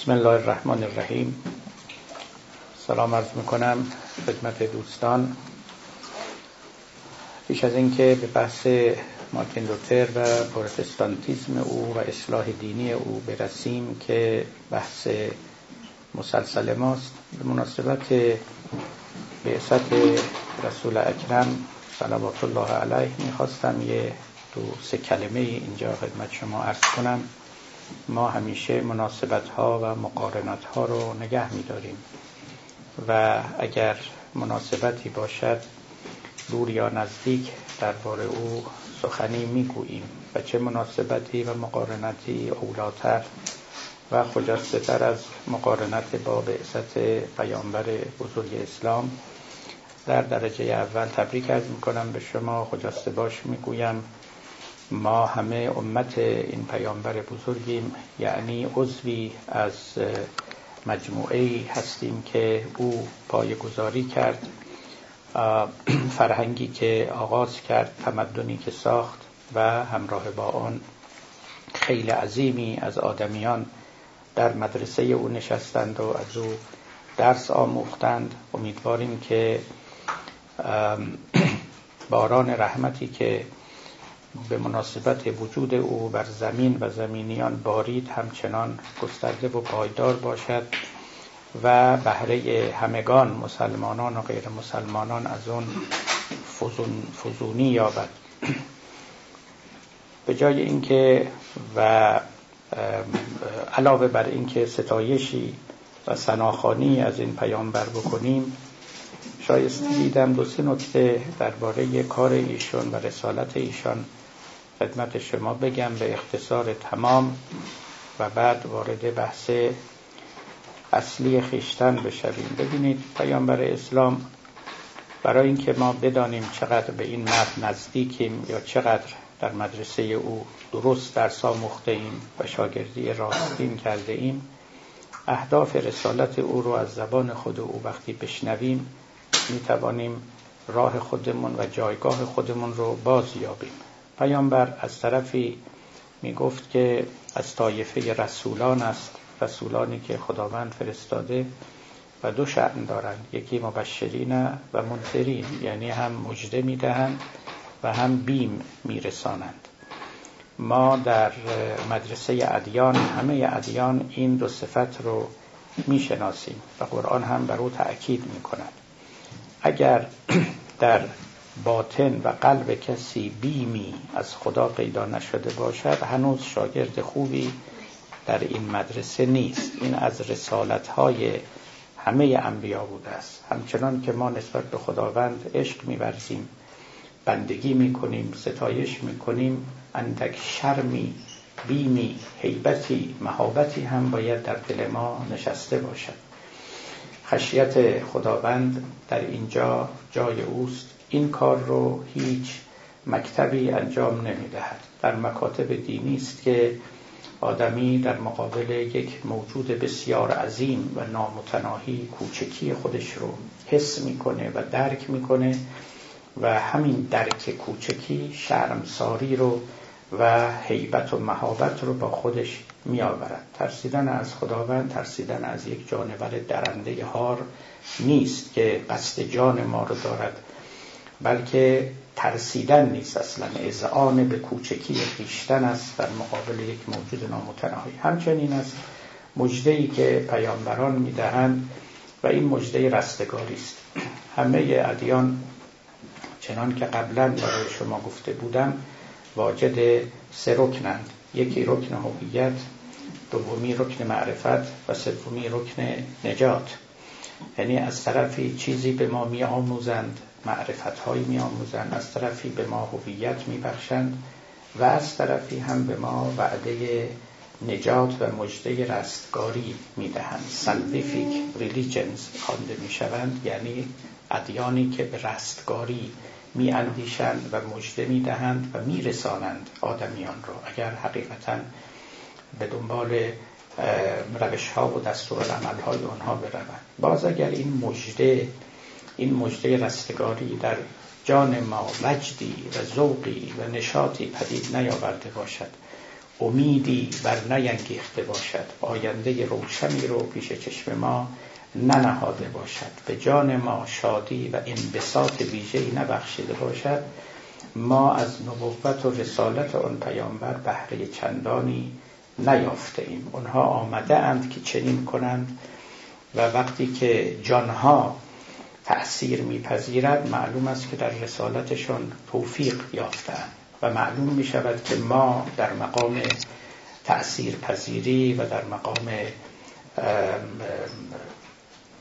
بسم الله الرحمن الرحیم. سلام عرض می‌کنم خدمت دوستان. پیش از اینکه به بحث مارتین لوتر و پروتستانتیزم او و اصلاح دینی او برسیم که بحث مسلسل ماست به مناسبت بعثت رسول اکرم صلوات الله علیه می‌خواستم یه دو سه کلمه اینجا خدمت شما عرض کنم. ما همیشه مناسبت ها و مقارنت ها رو نگه میداریم. و اگر مناسبتی باشد دور یا نزدیک درباره او سخنی می‌گوییم و چه مناسبتی و مقارنتی اولاتر و خجسته از مقارنت با بعثت پیامبر بزرگ اسلام در درجه اول تبریک از می‌کنم. به شما خجسته باش می‌گویم. ما همه امت این پیامبر بزرگیم یعنی عضوی از مجموعه هستیم که او پای گذاری کرد فرهنگی که آغاز کرد تمدنی که ساخت و همراه با آن خیلی عظیمی از آدمیان در مدرسه او نشستند و از او درس آموختند. امیدواریم که باران رحمتی که به مناسبت وجود او بر زمین و زمینیان بارید همچنان گسترده و پایدار باشد و بهره همگان مسلمانان و غیر مسلمانان از اون فزون فزونی یابد. به جای اینکه و علاوه بر اینکه ستایشی و سناخانی از این پیامبر بکنیم شایسته دیدم دو سه نکته درباره کار ایشون و رسالت ایشان خدمت شما بگم به اختصار تمام و بعد وارد بحث اصلی خیشتن بشویم. ببینید پیامبر اسلام برای اینکه ما بدانیم چقدر به این مرد نزدیکیم یا چقدر در مدرسه او درست درس آموخته ایم و شاگردی راستین کرده ایم اهداف رسالت او رو از زبان خود او وقتی بشنویم می توانیم راه خودمون و جایگاه خودمون رو باز یابیم پیامبر از طرفی می گفت که از طایفه رسولان است رسولانی که خداوند فرستاده و دو شأن دارند یکی مبشرین و منذرین یعنی هم مجده می‌دهند و هم بیم میرسانند. ما در مدرسه ادیان همه ادیان این دو صفت رو می‌شناسیم و قرآن هم بر او تأکید می‌کند. اگر در باطن و قلب کسی بیمی از خدا پیدا نشده باشد هنوز شاگرد خوبی در این مدرسه نیست. این از رسالت های همه انبیا بوده است. همچنان که ما نسبت به خداوند عشق میورزیم بندگی می‌کنیم ستایش می‌کنیم اندک شرمی بیمی حیبتی مهابتی هم باید در دل ما نشسته باشد. خشیت خداوند در اینجا جای اوست. این کار رو هیچ مکتبی انجام نمی‌دهد. در مکاتب دینی است که آدمی در مقابل یک موجود بسیار عظیم و نامتناهی کوچکی خودش رو حس می‌کنه و درک می‌کنه و همین درک کوچکی شرمساری رو و حیبت و مهابت رو با خودش می آورد ترسیدن از خداوند ترسیدن از یک جانور درنده هار نیست که قصد جان ما رو دارد. بلکه ترسیدن نیست اصلا. اذعان به کوچکی خیشتن است در مقابل یک موجود نامتناهی. همچنین است مجدهی که پیامبران می‌دهند و این مجده رستگاری است. همه ادیان چنان که قبلا برای شما گفته بودم واجد سه رکنند یکی رکن هویت دومی رکن معرفت و سومی رکن نجات. یعنی از طرفی چیزی به ما می آموزند معرفت هایی می آموزند از طرفی به ما هویت می بخشند و از طرفی هم به ما وعده نجات و مجده رستگاری می دهند salvific religions خوانده می شوند یعنی ادیانی که به رستگاری می اندیشند و مجده می دهند و می رسانند آدمیان رو اگر حقیقتا به دنبال روش ها و دستور عمل های آنها بروند. باز اگر این مجده این مجده رستگاری در جان ما وجدی و ذوقی و نشاطی پدید نیاورده باشد. امیدی بر نینگیخته باشد. آینده روشنی رو پیش چشم ما ننهاده باشد. به جان ما شادی و انبساط ویژه‌ای نبخشیده باشد. ما از نبوت و رسالت آن پیامبر بهره چندانی نیافته ایم. اونها آمده اند که چنین کنند و وقتی که جانها تأثیر میپذیرد معلوم است که در رسالتشون توفیق یافتند و معلوم می شود که ما در مقام تأثیر پذیری و در مقام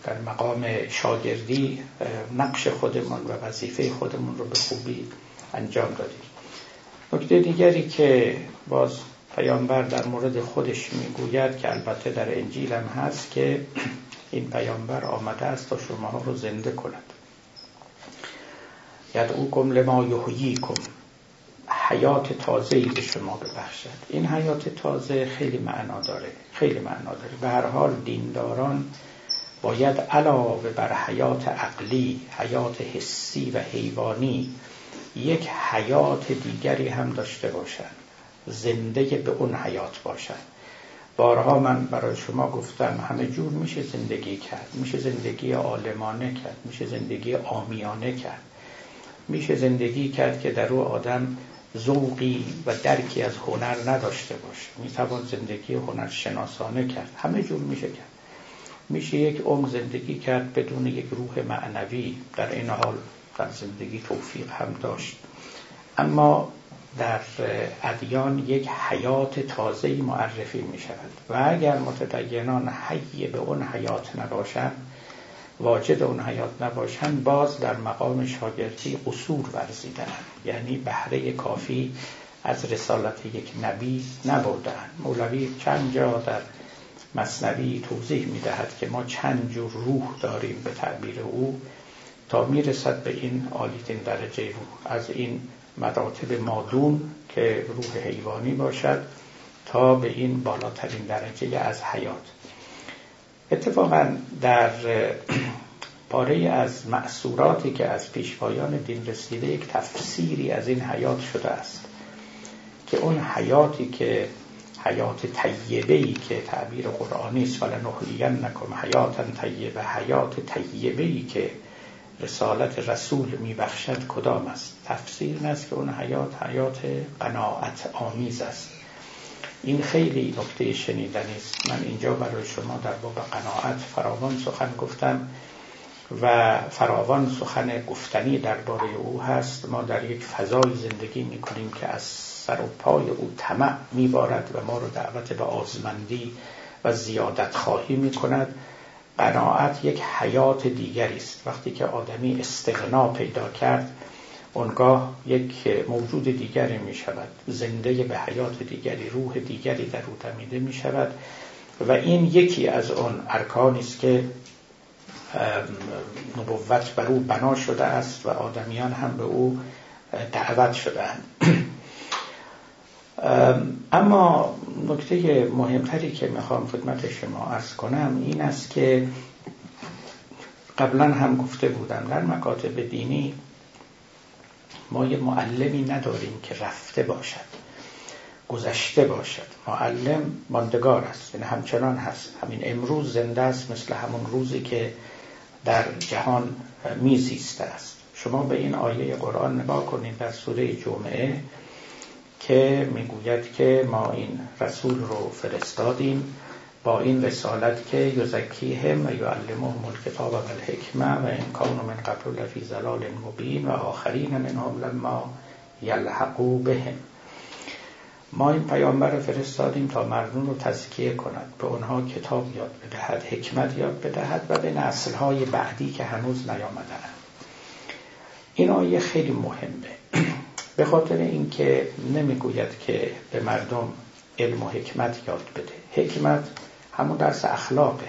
در مقام شاگردی نقش خودمون و وظیفه خودمون رو به خوبی انجام دادیم. نکته دیگری که باز پیامبر در مورد خودش می‌گوید که البته در انجیل هم هست که این پیامبر آمده است تا شما رو زنده کند. یدعوکم لما کن حیات تازه ای به شما ببخشد. این حیات تازه خیلی معنا داره خیلی معنا داره. به هر حال دینداران باید علاوه بر حیات عقلی حیات حسی و حیوانی یک حیات دیگری هم داشته باشند. زنده به اون حیات باشند. بارها من برای شما گفتم همه جور میشه زندگی کرد. میشه زندگی عالمانه کرد. میشه زندگی آمیانه کرد. میشه زندگی کرد که در او آدم ذوقی و درکی از هنر نداشته باشه. می‌توان زندگی هنر شناسانه کرد. همه جور میشه کرد. میشه یک عمر زندگی کرد بدون یک روح معنوی. در این حال در زندگی توفیق هم داشت. اما در ادیان یک حیات تازه معرفی می شود و اگر متدینان حی به اون حیات نباشند واجد اون حیات نباشند باز در مقام شاگردی قصور ورزیدن یعنی بهره کافی از رسالت یک نبی نبردن مولوی چند جا در مصنوی توضیح می دهد که ما چند جور روح داریم به تعبیر او تا می‌رسد به این عالیترین درجه روح. از این مراتب مادون که روح حیوانی باشد تا به این بالاترین درجه از حیات. اتفاقا در پاره از معصوراتی که از پیشوایان دین رسیده یک تفسیری از این حیات شده است که اون حیاتی که حیات طیبه ای که تعبیر قرآنی است نخلین نکم حیاتا طیبه حیات طیبه ای که رسالت رسول میبخشد کدام است؟ تفسیر این است که اون حیات حیات قناعت آمیز است. این خیلی نکته شنیدنی است. من اینجا برای شما در باب قناعت فراوان سخن گفتم و فراوان سخن گفتنی درباره او هست. ما در یک فضای زندگی می کنیم که از سر و پای او طمع میبارد و ما رو دعوت به آزمندی و زیادت خواهی می کند قناعت یک حیات دیگری است. وقتی که آدمی استغنا پیدا کرد اونگاه یک موجود دیگری می شود زنده به حیات دیگری روح دیگری در او دمیده می شود و این یکی از اون ارکانی است که نبوت بر او بنا شده است و آدمیان هم به او دعوت شدهاند. اما نکته مهمتری که می‌خوام خدمت شما ارز کنم این است که قبلا هم گفته بودم در مکاتب دینی ما یه معلمی نداریم که رفته باشد گذشته باشد. معلم ماندگار است یعنی همچنان هست. همین امروز زنده است مثل همون روزی که در جهان میزیسته است. شما به این آیه قرآن نگاه کنید در سوره جمعه. که می‌گوید که ما این رسول رو فرستادیم با این رسالت که یزکیهم و یعلمهم الکتاب و الحکمه و این کانو من قبل لفی زلال مبین و آخرین منهم لما یلحقو بهم. ما این پیامبر رو فرستادیم تا مردم رو تزکیه کند به اونها کتاب یاد بدهد حکمت یاد بدهد و به نسلهای بعدی که هنوز نیامدن این آیه خیلی مهمه. به خاطر اینکه نمی‌گوید که به مردم علم و حکمت یاد بده. حکمت همون درس اخلاقه.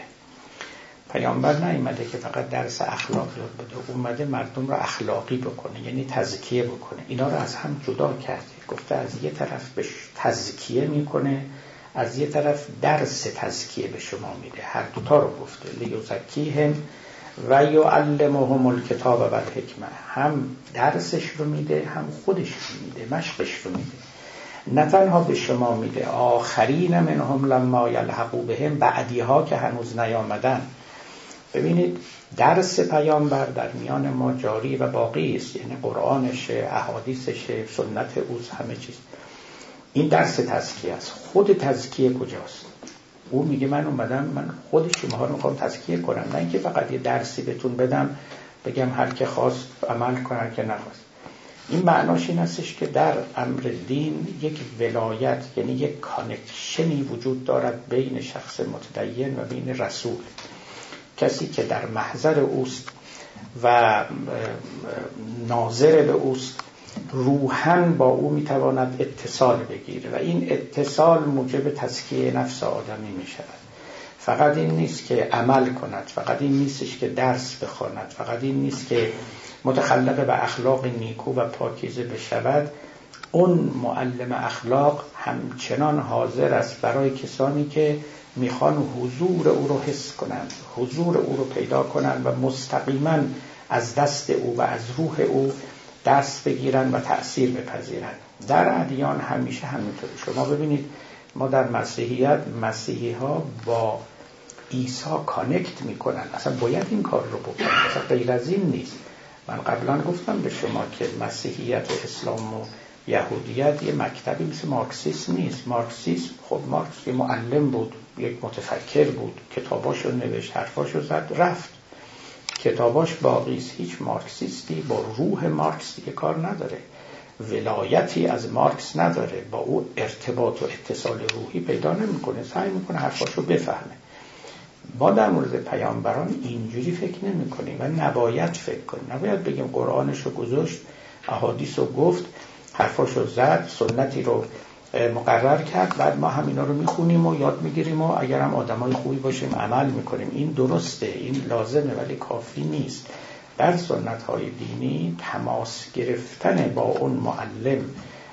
پیامبر نیومده که فقط درس اخلاق یاد بده. اومده مردم رو اخلاقی بکنه یعنی تزکیه بکنه. اینا رو از هم جدا کرده. گفته از یه طرف به تزکیه می‌کنه از یه طرف درس تزکیه به شما میده. هر دوتا رو گفته. لیوزکیهم و یعلمهم الکتاب و حکمه هم درسش رو میده هم خودش رو میده مشقش رو میده. نه تنها به شما میده آخرین منهم لما یلحقو بهم بعدی ها که هنوز نیامدن. ببینید درس پیامبر در میان ما جاری و باقی است یعنی قرآنشه احادیثشه سنت اوز همه چیز. این درس تزکیه است. خود تزکیه کجاست؟ او میگه من اومدم من خود شما رو می‌خوام تزکیه کنم نه اینکه فقط یه درسی بهتون بدم بگم هر که خواست عمل کنه که نخواست. این معناش این هستش که در امر دین یک ولایت یعنی یک connection ی وجود دارد بین شخص متدین و بین رسول. کسی که در محضر اوست و ناظر به اوست روحاً با او می‌تواند اتصال بگیره و این اتصال موجب تزکیه نفس آدمی می شود فقط این نیست که عمل کند فقط این نیستش که درس بخواند فقط این نیست که متخلق به اخلاق نیکو و پاکیزه بشود. اون معلم اخلاق همچنان حاضر است برای کسانی که می‌خوان حضور او رو حس کنند حضور او رو پیدا کنند و مستقیما از دست او و از روح او دست بگیرن و تأثیر بپذیرن. در ادیان همیشه همینطور. شما ببینید ما در مسیحیت مسیحی ها با عیسی connect می‌کنن. اصلا باید این کار رو بکنن. اصلا غیر از این نیست. من قبلا گفتم به شما که مسیحیت و اسلام و یهودیت یه مکتبی مثل مارکسیسم نیست. مارکسیسم خب مارکس یه معلم بود یک متفکر بود. کتاباشو نوشت حرفاشو زد رفت. کتاباش باقیست هیچ مارکسیستی با روح مارکس دیگه کار نداره. ولایتی از مارکس نداره. با او ارتباط و اتصال روحی پیدا نمی‌کنه. سعی می‌کنه حرفاشو بفهمه. ما در مورد پیامبران اینجوری فکر نمی کنیم و نباید فکر کنیم. نباید بگیم قرآنش رو گذاشت احادیث رو گفت حرفاش رو زد سنتی رو مقرر کرد. بعد ما همینا رو می‌خونیم و یاد می‌گیریم و اگر هم آدمای خوبی باشیم عمل می‌کنیم. این درسته این لازمه ولی کافی نیست. در سنت های دینی تماس گرفتن با اون معلم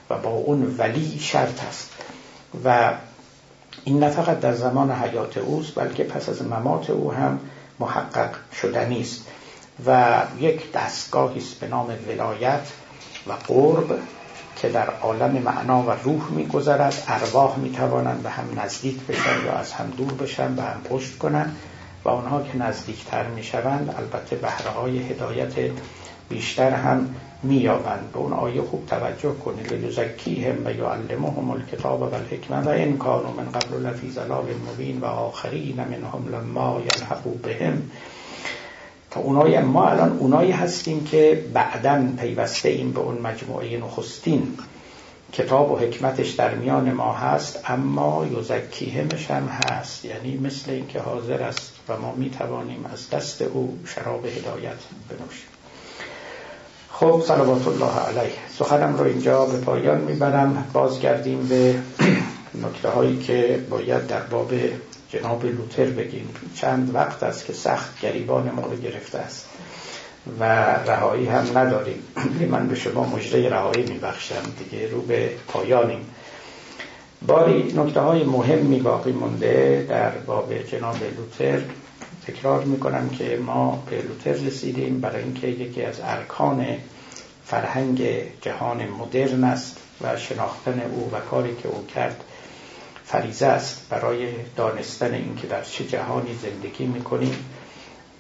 و با اون ولی شرط است. و این نه فقط در زمان حیات اوست بلکه پس از ممات او هم محقق شدنی است و یک دستگاهی است به نام ولایت و قرب. که در عالم معنا و روح میگذرد ارواح می‌توانند به هم نزدیک بشن یا از هم دور بشن به هم پشت کنند و آنها که نزدیکتر می‌شوند البته بهره های هدایت بیشتر هم مییابند. به اون آیه خوب توجه کنید. لیزکیهم و یعلمهم الکتاب و الحکمه و ان کانوا من قبل لفی ضلال مبین و آخرین منهم لما یلحقوا بهم. تا اونای ما الان اونایی هستیم که بعدا پیوسته این به اون مجموعه نخستین. کتاب و حکمتش در میان ما هست اما یزکیهمش هم هست. یعنی مثل اینکه حاضر است و ما می توانیم از دست او شراب هدایت بنوشیم. خب صلوات الله علیه. سخنم رو اینجا به پایان می‌برم. بازگردیم به نکته هایی که باید در باب جناب لوتر بگیم. چند وقت است که سخت گریبان ما رو گرفته است و رهایی هم نداریم. من به شما مجره رهایی میبخشم. دیگه رو به پایانیم. باری نکته های مهمی باقی مونده در باب جناب لوتر. تکرار می‌کنم که ما به لوتر رسیدیم برای اینکه یکی از ارکان فرهنگ جهان مدرن است و شناختن او و کاری که او کرد فریزه است برای دانستن اینکه در چه جهانی زندگی می‌کنیم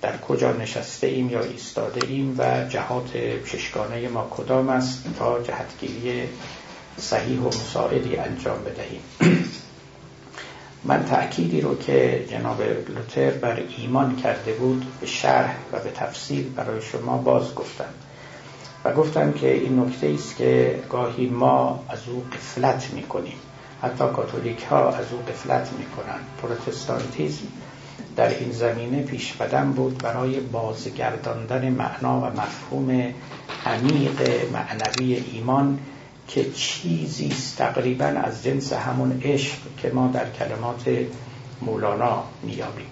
در کجا نشسته ایم یا ایستاده ایم و جهات ششگانه ما کدام است تا جهتگیری صحیح و مساعدی انجام بدهیم. من تأکیدی رو که جناب لوتر بر ایمان کرده بود به شرح و به تفصیل برای شما باز گفتم و گفتم که این نکته است که گاهی ما از او قفلت می‌کنیم. حتی کاتولیک ها از او قفلت می‌کنن پروتستانتیزم در این زمینه پیش قدم بود برای بازگرداندن معنا و مفهوم عمیق معنوی ایمان که چیزی تقریبا از جنس همون عشق که ما در کلمات مولانا میابیم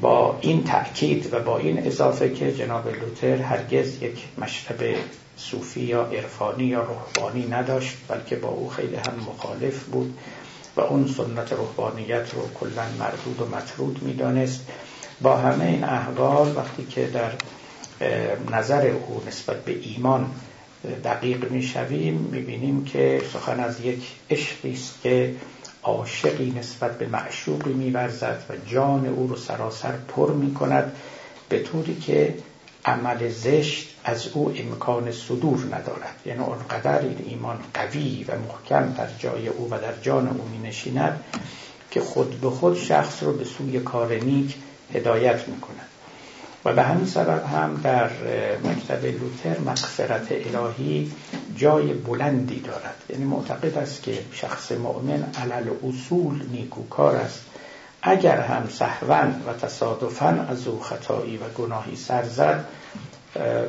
با این تأکید و با این اضافه که جناب لوتر هرگز یک مشرب صوفی یا عرفانی یا روحانی نداشت بلکه با او خیلی هم مخالف بود و اون سنت روحانیت رو کلا مردود و مطرود می‌دانست. با همه این احوال وقتی که در نظر او نسبت به ایمان دقیق می‌شویم می‌بینیم که سخن از یک عشقی است که عاشقی نسبت به معشوقی میورزد و جان او رو سراسر پر می‌کند به طوری که عمل زشت از او امکان صدور ندارد. یعنی آنقدر این ایمان قوی و محکم در جای او و در جان او می نشیند که خود به خود شخص رو به سوی کار نیک هدایت می کند و به همین سبب هم در مکتب لوتر مغفرت الهی جای بلندی دارد. یعنی معتقد است که شخص مؤمن علل اصول نیکوکار است. اگر هم سهون و تصادفا از او خطایی و گناهی سر زد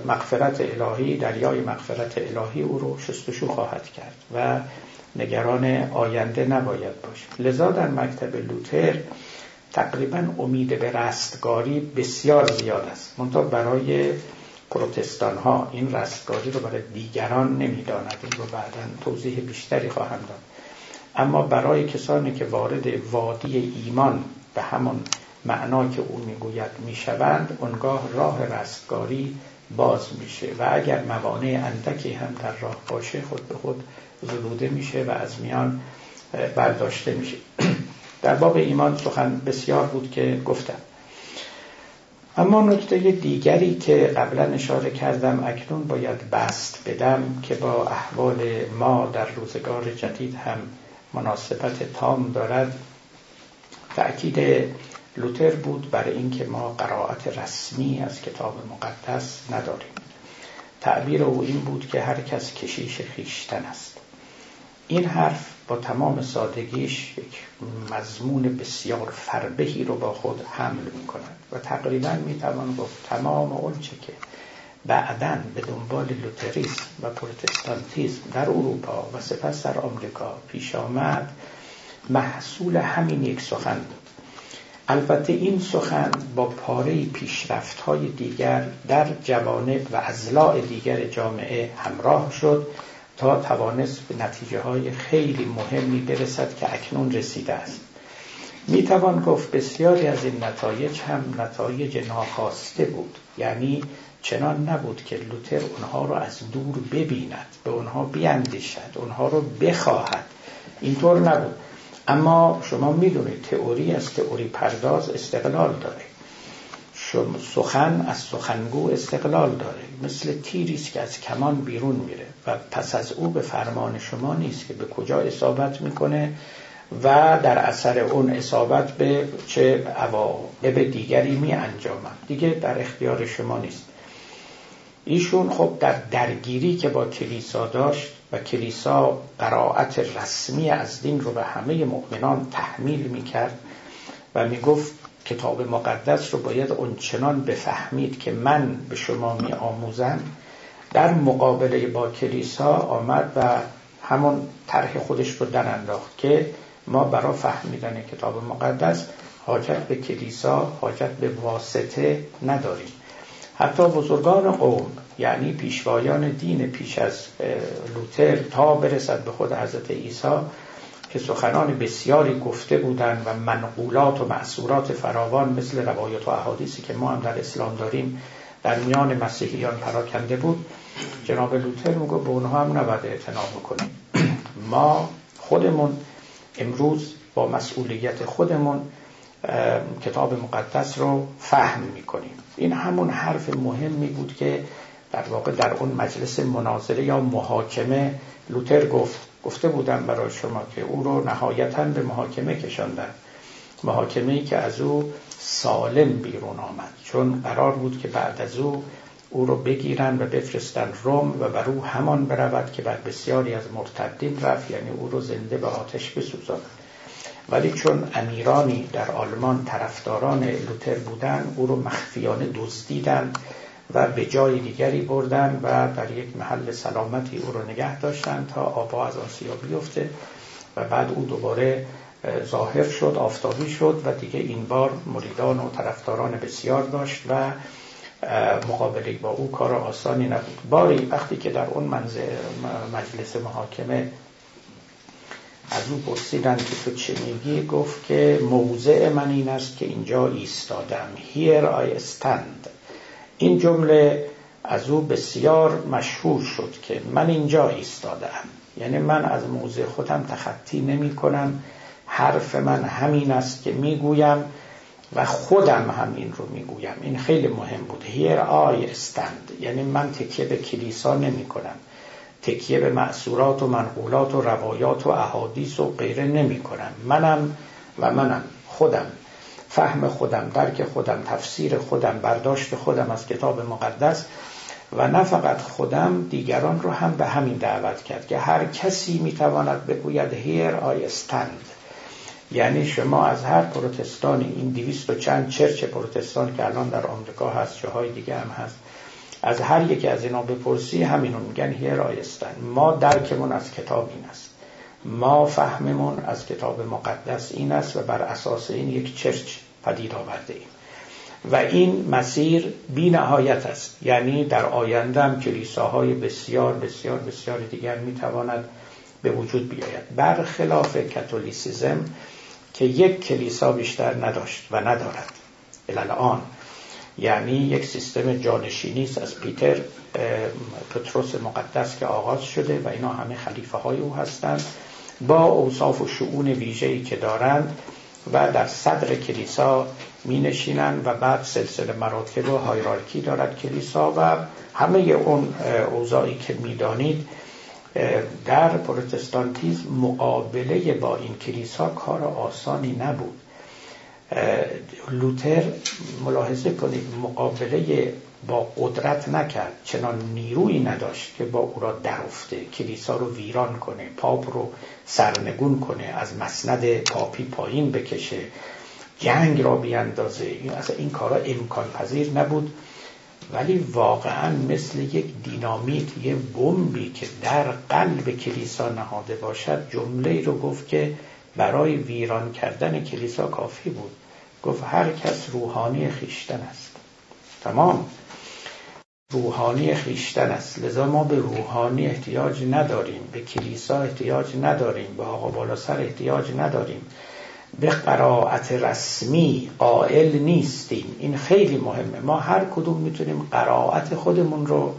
مغفرت الهی دریای مغفرت الهی او رو شستشو خواهد کرد و نگران آینده نباید باشه. لذا در مکتب لوتر تقریبا امید به رستگاری بسیار زیاد است. منتها برای پروتستان ها این رستگاری رو برای دیگران نمی‌داند. این رو بعدا توضیح بیشتری خواهم داد. اما برای کسانی که وارد وادی ایمان به همون معنا که او می‌گوید می‌شوند اونگاه راه رستگاری باز میشه و اگر موانع اندکی هم در راه باشه خود به خود زدوده میشه و از میان برداشته میشه. در باب ایمان سخن بسیار بود که گفتم. اما نکته دیگری که قبلا اشاره کردم اکنون باید بست بدم که با احوال ما در روزگار جدید هم مناسبت تام دارد. تأکید لوتر بود برای اینکه ما قرائت رسمی از کتاب مقدس نداریم. تعبیر او این بود که هر کس کشیش خیشتن است. این حرف با تمام سادگیش یک مضمون بسیار فربهی رو با خود حمل می کند و تقریبا می توان گفت تمام اونچه که بعدا به دنبال لوتریسم و پروتستانتیسم در اروپا و سپس در آمریکا پیش آمد محصول همین یک سخن بود. البته این سخن با پاره پیشرفت های دیگر در جوانب و ازلاع دیگر جامعه همراه شد تا توانست به نتیجه های خیلی مهمی برسد که اکنون رسیده است. می توان گفت بسیاری از این نتایج هم نتایج ناخواسته بود. یعنی چنان نبود که لوتر اونها رو از دور ببیند به اونها بیاندیشد اونها رو بخواهد. اینطور نبود. اما شما می‌دونید تئوری از تئوری پرداز استقلال داره. سخن از سخنگو استقلال داره. مثل تیری است که از کمان بیرون میره و پس از او به فرمان شما نیست که به کجا اصابت می‌کنه و در اثر اون اصابت به چه عواقب دیگری می انجامد دیگه در اختیار شما نیست. ایشون خب در درگیری که با کلیسا داشت و کلیسا قرائت رسمی از دین رو به همه مؤمنان تحمیل می‌کرد و می‌گفت کتاب مقدس رو باید اونچنان بفهمید که من به شما می آموزم در مقابله با کلیسا آمد و همون طرح خودش رو در انداخت که ما برای فهمیدن کتاب مقدس حاجت به کلیسا حاجت به واسطه نداریم. حتی بزرگان قوم یعنی پیشوایان دین پیش از لوتر تا برسد به خود حضرت عیسی که سخنان بسیاری گفته بودند و منقولات و معصورات فراوان مثل روایت و احادیثی که ما هم در اسلام داریم در میان مسیحیان پراکنده بود. جناب لوتر میگو به اونها هم نباید اعتنا بکنیم. ما خودمون امروز با مسئولیت خودمون کتاب مقدس رو فهم می‌کنیم. این همون حرف مهمی بود که در واقع در اون مجلس مناظره یا محاکمه لوتر گفت گفته بودم برای شما که او رو نهایتا به محاکمه کشاندن. محاکمه ای که از او سالم بیرون آمد چون قرار بود که بعد از او او رو بگیرن و بفرستن روم و بر او همان برود که بر بسیاری از مرتدین رفت یعنی او رو زنده به آتش بسوزاند. ولی چون امیرانی در آلمان طرفداران لوتر بودند او رو مخفیانه دزدیدند و به جای دیگری بردن و در یک محل سلامتی او رو نگه داشتن تا آبا از آسیا بیفته و بعد او دوباره ظاهر شد آفتابی شد و دیگه این بار مریدان و طرفداران بسیار داشت و مقابله با او کار آسانی نبود. باری وقتی که در اون مجلس محاکمه از او پرسیدن که تو چه میگی گفت که موضع من این است که اینجا ایستادم. Here I stand. این جمله از او بسیار مشهور شد که من اینجا ایستادم یعنی من از موضع خودم تخطی نمی کنم حرف من همین است که می‌گویم و خودم هم این رو می‌گویم. این خیلی مهم بود. هیر آی استند یعنی من تکیه به کلیسا نمی کنم تکیه به معصورات و منقولات و روایات و احادیث و غیره نمی کنم. منم و منم خودم. فهم خودم درک خودم تفسیر خودم برداشت خودم از کتاب مقدس و نه فقط خودم دیگران رو هم به همین دعوت کرد که هر کسی می‌تواند بگوید هیر آی استند یعنی شما از هر پروتستانی این دویست و چند چرچ پروتستان که الان در آمریکا هست جاهای دیگه هم هست از هر یکی از اینا بپرسی همینو میگن هیر استند ما درکمون از کتاب این است. ما فهممون از کتاب مقدس این است و بر اساس این یک چرچ پدید آورده ایم. و این مسیر بی نهایت است. یعنی در آینده هم کلیساهای بسیار بسیار بسیار دیگر می‌تواند به وجود بیاید. برخلاف کاتولیسیزم که یک کلیسا بیشتر نداشت و ندارد. الان یعنی یک سیستم جانشینی است از پیتر پتروس مقدس که آغاز شده و اینا همه خلیفه های او هستند. با اوصاف و شعون ویژه‌ای که دارند و در صدر کلیسا می نشینند و بعد سلسله مراتب و هایرارکی دارد کلیسا و همه اون اوضاعی که می‌دانید در پروتستانتیزم مقابله با این کلیسا کار آسانی نبود. لوتر ملاحظه کنید مقابله با قدرت نکرد. چنان نیرویی نداشت که با او را درفته کلیسا رو ویران کنه پاپ رو سرنگون کنه از مسند پاپی پایین بکشه جنگ را بیاندازه. این اصلا این کارا امکان پذیر نبود. ولی واقعا مثل یک دینامیت یه بمبی که در قلب کلیسا نهاده باشد جمله رو گفت که برای ویران کردن کلیسا کافی بود. گفت هر کس روحانی خیشتن است. تمام. روحانی خیشتن است. لذا ما به روحانی احتیاج نداریم. به کلیسا احتیاج نداریم. به آقا بالا سر احتیاج نداریم. به قرائت رسمی قائل نیستیم. این خیلی مهمه. ما هر کدوم می‌تونیم قرائت خودمون رو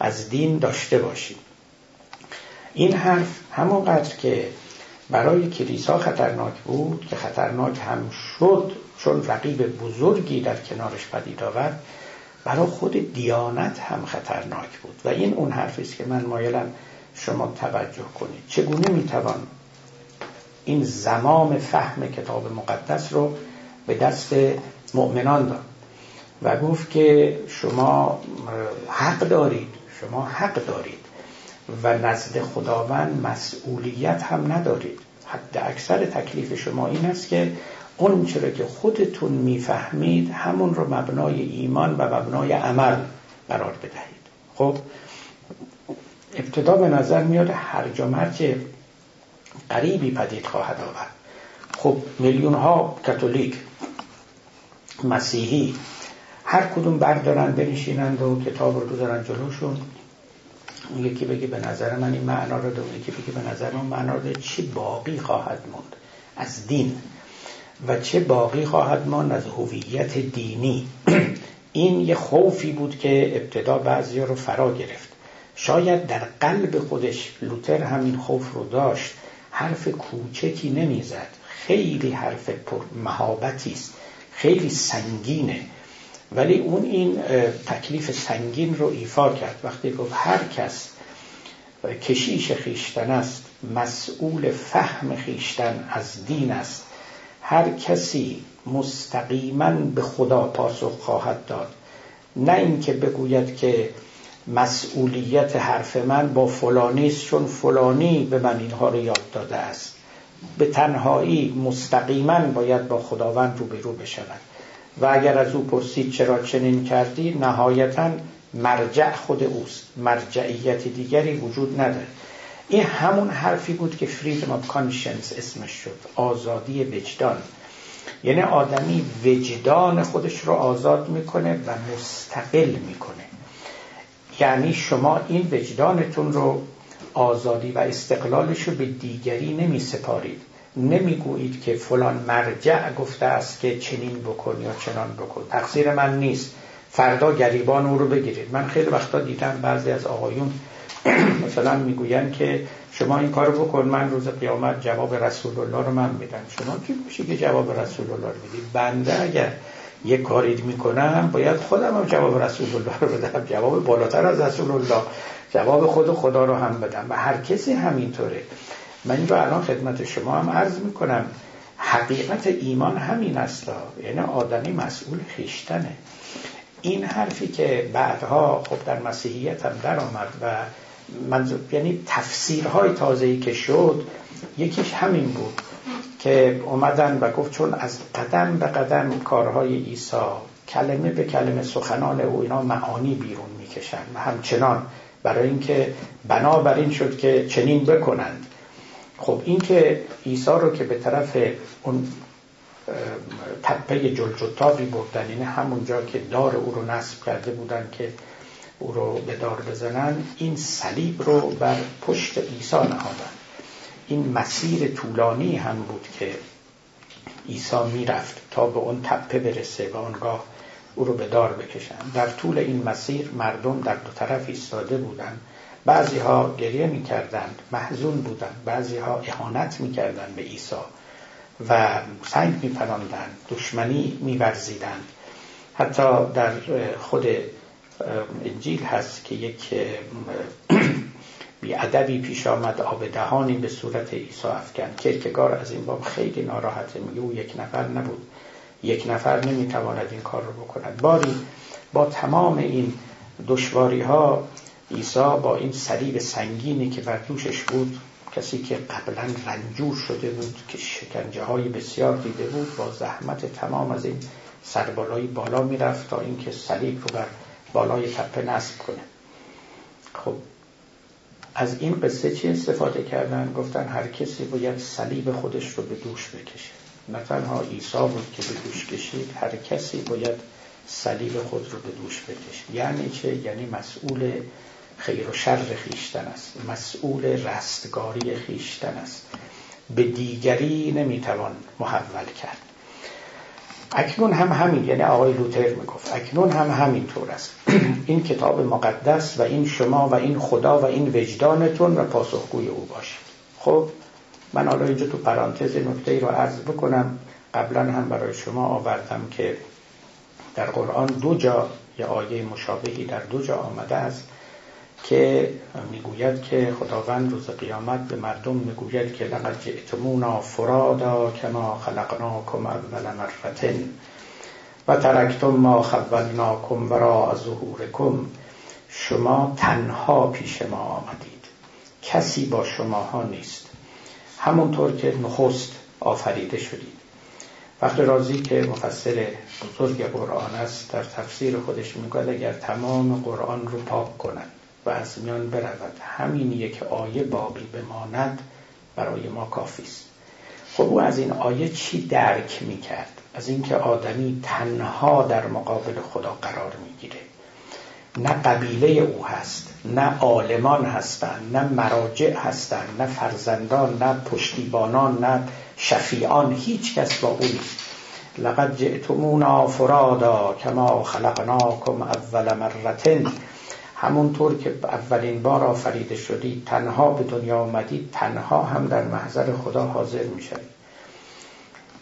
از دین داشته باشیم. این حرف همونقدر که برای کلیسا خطرناک بود که خطرناک هم شد چون رقیب بزرگی در کنارش پدید آورد برای خود دیانت هم خطرناک بود. و این اون حرفی است که من مایلم شما توجه کنید. چگونه می‌توان این زمام فهم کتاب مقدس رو به دست مؤمنان داد؟ و گفت که شما حق دارید شما حق دارید و نزد خداوند مسئولیت هم ندارید. حد اکثر تکلیف شما این است که اون چرا که خودتون می‌فهمید همون رو مبنای ایمان و مبنای عمل قرار بدهید. خب ابتدا به نظر میاد هر مرج قریبی پدید خواهد آورد. خب میلیون ها کاتولیک مسیحی هر کدوم بردارن بنشینند و کتاب رو بذارن جلوشون. یکی بگه به نظر من این معنا رو داره یکی بگه به نظر من معنا رو چی باقی خواهد موند از دین؟ و چه باقی خواهد ماند از هویت دینی؟ این یه خوفی بود که ابتدا بعضی رو فرا گرفت. شاید در قلب خودش لوتر همین خوف رو داشت. حرف کوچکی نمی‌زد. خیلی حرف پر است. خیلی سنگینه. ولی اون این تکلیف سنگین رو ایفا کرد. وقتی گفت هر کس کشیش خیشتن است مسئول فهم خیشتن از دین است. هر کسی مستقیما به خدا پاسخ خواهد داد. نه اینکه بگوید که مسئولیت حرف من با فلانی است چون فلانی به من اینها رو یاد داده است. به تنهایی مستقیما باید با خداوند روبرو بشود. و اگر از او پرسید چرا چنین کردی نهایتا مرجع خود اوست. مرجعیت دیگری وجود نداره این همون حرفی بود که freedom of conscience اسمش شد. آزادی وجدان. یعنی آدمی وجدان خودش رو آزاد می‌کنه و مستقل می‌کنه. یعنی شما این وجدانتون رو آزادی و استقلالش رو به دیگری نمی سپارید نمی‌گویید که فلان مرجع گفته است که چنین بکن یا چنان بکن. تقصیر من نیست. فردا گریبان او رو بگیرید. من خیلی وقتا دیدم بعضی از آقایون مثلا می‌گوین که شما این کارو بکن من روز قیامت جواب رسول الله رو من میدم. شما کی میشه که جواب رسول الله رو می‌دید بنده اگر یه کاری می‌کنم باید خودم هم جواب رسول الله رو بدم. جواب بالاتر از رسول الله جواب خود خدا رو هم بدم. و هر کسی همینطوره. من این رو الان خدمت شما هم عرض می‌کنم. حقیقت ایمان همین است. یعنی آدمی مسئول خیشتنه. این حرفی که بعدها خب در مسیحیت هم در آمد و منظور یعنی تفسیرهای تازه‌ای که شد یکیش همین بود که اومدن و گفت چون از قدم به قدم کارهای عیسی کلمه به کلمه سخنان او اینا معانی بیرون می‌کشن. و همچنان برای اینکه بنابراین شد که چنین بکنند. خب این که عیسی رو که به طرف اون تپه جلجتابی بردن یعنی همونجا که دار او رو نصب کرده بودن که او رو به دار بزنن این صلیب رو بر پشت عیسی نهادن. این مسیر طولانی هم بود که عیسی می‌رفت تا به اون تپه برسه و آنگاه او رو به دار بکشن. در طول این مسیر مردم در دو طرف ایستاده بودند بعضی ها گریه می‌کردند محزون بودند. بعضی ها اهانت می‌کردند به عیسی و سنگ میپراندند دشمنی میورزیدند. حتی در خود انجیل هست که یک ادبی پیش آمد آب دهانی به صورت عیسی افکن کرکگار از این باب خیلی ناراحته. میگه او یک نفر نبود. یک نفر نمی‌تواند این کار رو بکند. باری با تمام این دشواری ها عیسی با این صلیب سنگینی که بر دوشش بود کسی که قبلا رنجور شده بود که شکنجه های بسیار دیده بود با زحمت تمام از این سربالایی بالا می‌رفت تا اینکه صلیب رو بر بالای تپه نصب کنه. خب از این قصه چی استفاده کردن؟ گفتن هر کسی باید صلیب خودش رو به دوش بکشه. نه تنها عیسی بود که به دوش کشید هر کسی باید صلیب خود رو به دوش بکشه. یعنی چه؟ یعنی مسئول خیر و شر خیشتن است. مسئول رستگاری خیشتن است. به دیگری نمی‌توان محول کرد. اکنون هم همین یعنی آقای لوتر می‌گفت اکنون هم همین طور است. این کتاب مقدس و این شما و این خدا و این وجدانتون و پاسخگوی او باشید خب من حالا اینجا تو پرانتز نکته ای رو عرض بکنم. قبلا هم برای شما آوردم که در قرآن دو جا یه آیه مشابهی در دو جا آمده است. که می‌گوید که خداوند روز قیامت به مردم می‌گوید که لقد جئتمونا فرادا کما خلقناکم اول مرتن و ترکتم ما خولناکم ورا ظهورکم. شما تنها پیش ما آمدید. کسی با شماها نیست. همونطور که نخست آفریده شدید. وقت رازی که مفسر بزرگ قرآن است در تفسیر خودش می‌گوید اگر تمام قرآن رو پاک کنند و از میان برود. همین یک آیه باقی بماند برای ما کافی است. خب او از این آیه چی درک می‌کرد؟ از اینکه آدمی تنها در مقابل خدا قرار می‌گیره. نه قبیله او هست نه عالمان هستند نه مراجع هستند نه فرزندان نه پشتیبانان نه شفیعان. هیچ کس با او نیست. لقد جئتمونا فرادا کما خلقناکم اول مرتن همونطور که اولین بار آفریده شدید تنها به دنیا آمدید تنها هم در محضر خدا حاضر می‌شوید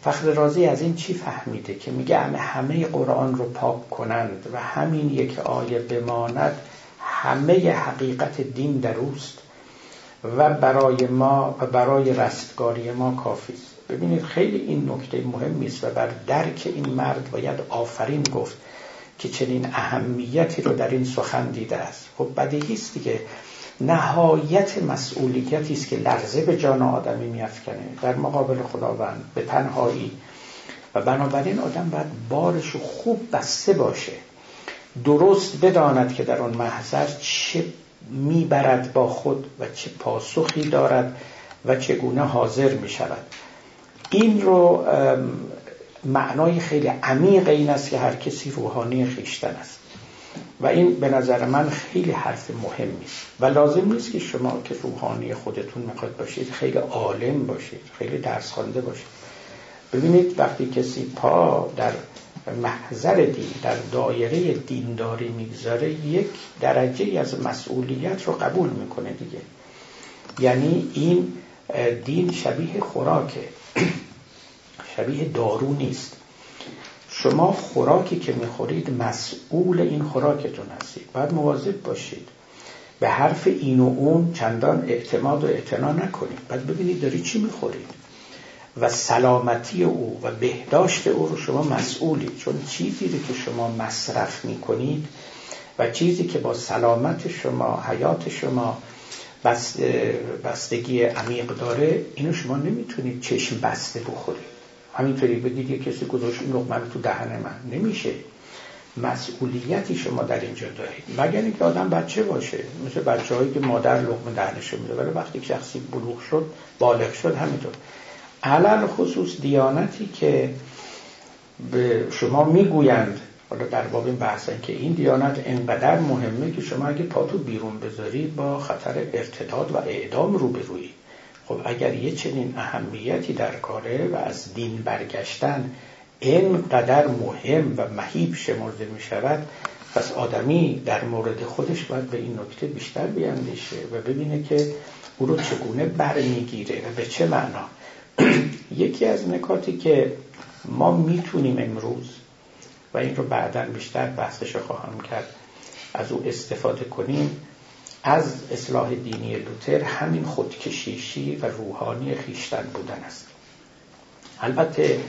فخر رازی از این چی فهمیده که میگه همه همه قرآن رو پاک کنند و همین یک آیه بماند همه حقیقت دین در اوست و برای ما و برای رستگاری ما کافی است. ببینید خیلی این نکته مهمی است و بر درک این مرد باید آفرین گفت. که چنین اهمیتی رو در این سخن دیده است. خب بدیهی است دیگه. نهایت مسئولیتی است که لرزه به جان آدمی میافکنه. در مقابل خداوند به تنهایی. و بنابراین آدم باید بارش خوب بسته باشه. درست بداند که در آن محضر چه می‌برد با خود و چه پاسخی دارد و چگونه حاضر می شود این رو معنای خیلی عمیق این است که هر کسی روحانی خیشتن است. و این به نظر من خیلی حرف مهمی است و لازم نیست که شما که روحانی خودتون می‌خواد باشید خیلی عالم باشید خیلی درس خوانده باشید. ببینید وقتی کسی پا در محضر دین در دایره دینداری می‌گذاره یک درجه از مسئولیت رو قبول می‌کنه دیگه. یعنی این دین شبیه خوراکه. شبیه دارو نیست. شما خوراکی که می‌خورید مسئول این خوراکتون هستید. باید مواظب باشید. به حرف این و اون چندان اعتماد و اعتنا نکنید. باید ببینید داری چی می‌خورید. و سلامتی او و بهداشت او رو شما مسئولید. چون چیزی رو که شما مصرف می‌کنید و چیزی که با سلامت شما حیات شما بستگی عمیق داره اینو شما نمی‌تونید چشم بسته بخورید. همینطوری بگید یه کسی گذاشت این لقمه تو دهن من. نمیشه. مسئولیتی شما در اینجا دارید. مگر اینکه آدم بچه باشه. مثل بچه هایی که مادر لقمه دهنش میده ولی وقتی شخصی بلوغ شد بالغ شد همینطور. علل خصوص دیانتی که به شما می‌گویند حالا در باب این بحثن که این دیانت انقدر مهمه که شما اگه پاتو بیرون بذاری با خطر ارتداد و اعدام روبرویی خب اگر یه چنین اهمیتی در کاره و از دین برگشتن اینقدر مهم و مهیب شمرده می شود پس آدمی در مورد خودش باید به این نکته بیشتر بیاندیشه و ببینه که او رو چگونه برمیگیره و به چه معنا. یکی از نکاتی که ما می‌تونیم امروز و این رو بعدا بیشتر بحثش خواهم کرد از او استفاده کنیم از اصلاح دینی لوتر همین خودکشیشی و روحانی خیشتن بودن است. البته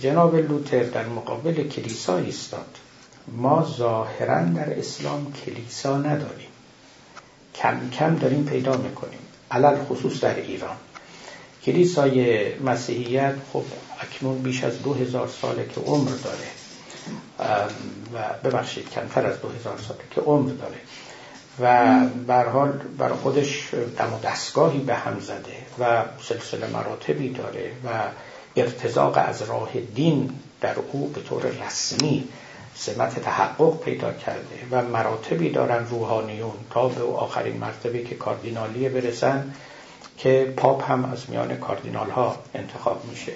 جناب لوتر در مقابل کلیسا ایستاد. ما ظاهرا در اسلام کلیسا نداریم. کم کم داریم پیدا می‌کنیم. علل خصوص در ایران. کلیسای مسیحیت خب اکنون بیش از دو هزار ساله که عمر داره. و ببخشید کمتر از دو هزار ساله که عمر داره. و بر حال بر خودش دم و دستگاهی به هم زده و سلسله مراتبی داره و ارتزاق از راه دین در او به طور رسمی سمت تحقق پیدا کرده و مراتبی دارن روحانیون تا به آخرین مرتبه که کاردینالی برسن که پاپ هم از میان کاردینال ها انتخاب میشه.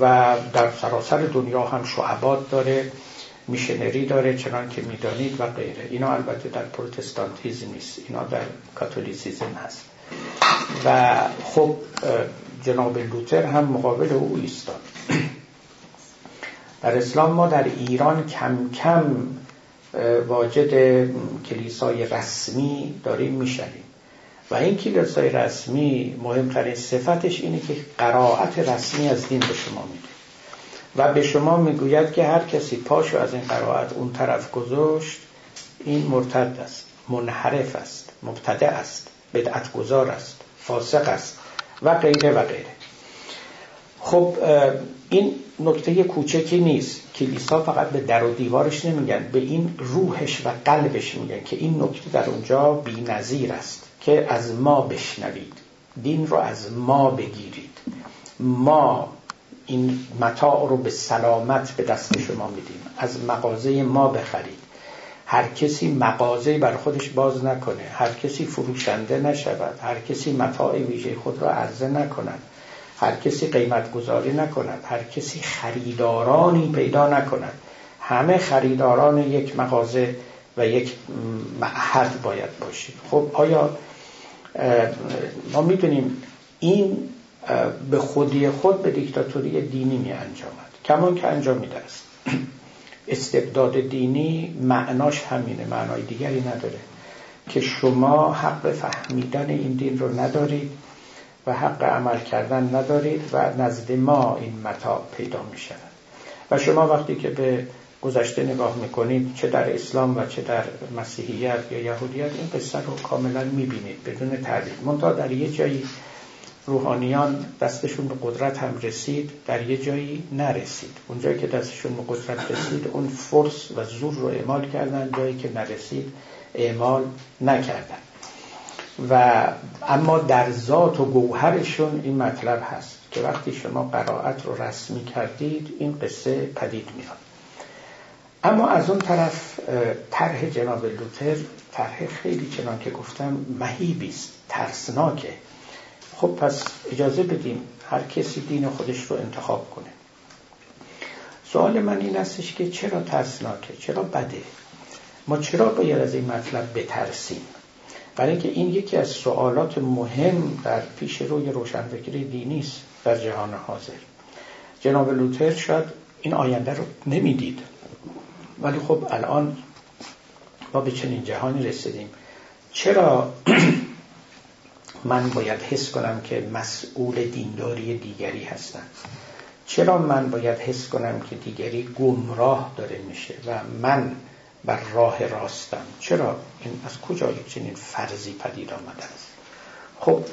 و در سراسر دنیا هم شعبات داره میشنری داره چنان که می‌دانید و غیره. اینا البته در پروتستانتیزم نیست. اینا در کاتولیسیزم هست. و خب جناب لوتر هم مقابل او ایستاد. در اسلام ما در ایران کم کم واجد کلیسای رسمی داریم میشنیم و این کلیسای رسمی مهمترین صفتش اینه که قرائت رسمی از دین به شما میده. و به شما می‌گوید که هر کسی پاشو از این قرائت اون طرف گذاشت این مرتد است منحرف است مبتدع است بدعت گذار است فاسق است و غیره و غیره. خب این نکته کوچکی نیست. کلیسا فقط به در و دیوارش نمیگن به این روحش و قلبش میگن که این نکته در اونجا بی نظیر است که از ما بشنوید. دین رو از ما بگیرید. ما این متاع رو به سلامت به دست شما میدیم. از مغازه ما بخرید. هر کسی مغازه بر خودش باز نکنه. هر کسی فروشنده نشود. هر کسی متاع ویژه خود را عرضه نکند. هر کسی قیمت گذاری نکند. هر کسی خریدارانی پیدا نکند. همه خریداران یک مغازه و یک معهد باید باشید. خب آیا ما می‌دونیم این به خودی خود به دیکتاتوری دینی می انجامد. کمان که انجامیده است. استبداد دینی معناش همینه معنای دیگری نداره. که شما حق فهمیدن این دین رو ندارید و حق عمل کردن ندارید و نزد ما این متاع پیدا می شود. و شما وقتی که به گذشته نگاه می‌کنید چه در اسلام و چه در مسیحیت یا یهودیت این قصه رو کاملا می‌بینید بدون تردید منتها در یه جایی روحانیان دستشون به قدرت هم رسید در یه جایی نرسید. اونجایی که دستشون به قدرت رسید اون فرس و زور رو اعمال کردن جایی که نرسید اعمال نکردن. و اما در ذات و گوهرشون این مطلب هست که وقتی شما قرائت رو رسمی کردید این قصه پدید میاد. اما از اون طرف طرح جناب لوتر طرح خیلی چنان که گفتم مهیبی است ترسناکه. خب پس اجازه بدیم هر کسی دین خودش رو انتخاب کنه. سوال من این استش که چرا ترسناکه؟ چرا بده؟ ما چرا باید از این مطلب بترسیم؟ برای اینکه این یکی از سوالات مهم در پیش روی روشنفکری دینی است در جهان حاضر. جناب لوتر شاید این آینده رو نمی‌دید. ولی خب الان ما به چنین جهانی رسیدیم. چرا من باید حس کنم که مسئول دینداری دیگری هستم. چرا من باید حس کنم که دیگری گمراه داره میشه و من بر راه راستم؟ چرا؟ این از کجا چنین فرضی پدید آمده است؟ خب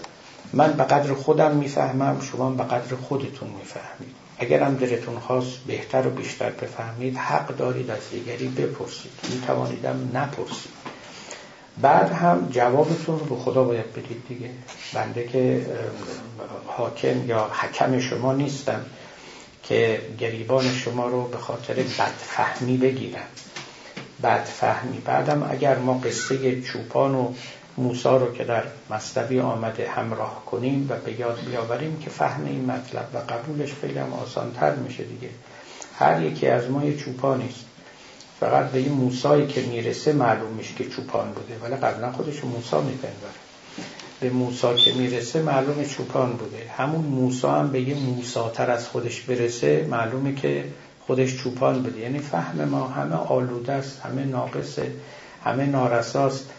من به قدر خودم می‌فهمم شما به قدر خودتون می‌فهمید. اگرم دلتون خواست بهتر و بیشتر بفهمید حق دارید از دیگری بپرسید. میتوانیدم نپرسید. بعد هم جوابتون رو به خدا باید بدید دیگه. بنده که حاکم یا حکم شما نیستم که گریبان شما رو به خاطر بدفهمی بگیرم. بدفهمی. بعدم اگر ما قصه چوپان و موسا رو که در مصنوی آمده همراه کنیم و به یاد بیاوریم که فهم این مطلب و قبولش خیلی هم آسانتر میشه دیگه. هر یکی از ما یه چوپانیست فقط به این موسایی که می‌رسه معلوم میشه که چوپان بوده. ولی قبلا خودش موسا میپنداره. به موسا که می‌رسه معلوم چوپان بوده. همون موسا هم به یه موساتر از خودش برسه معلومه که خودش چوپان بوده. یعنی فهم ما همه آلوده است همه ناقصه همه نارساست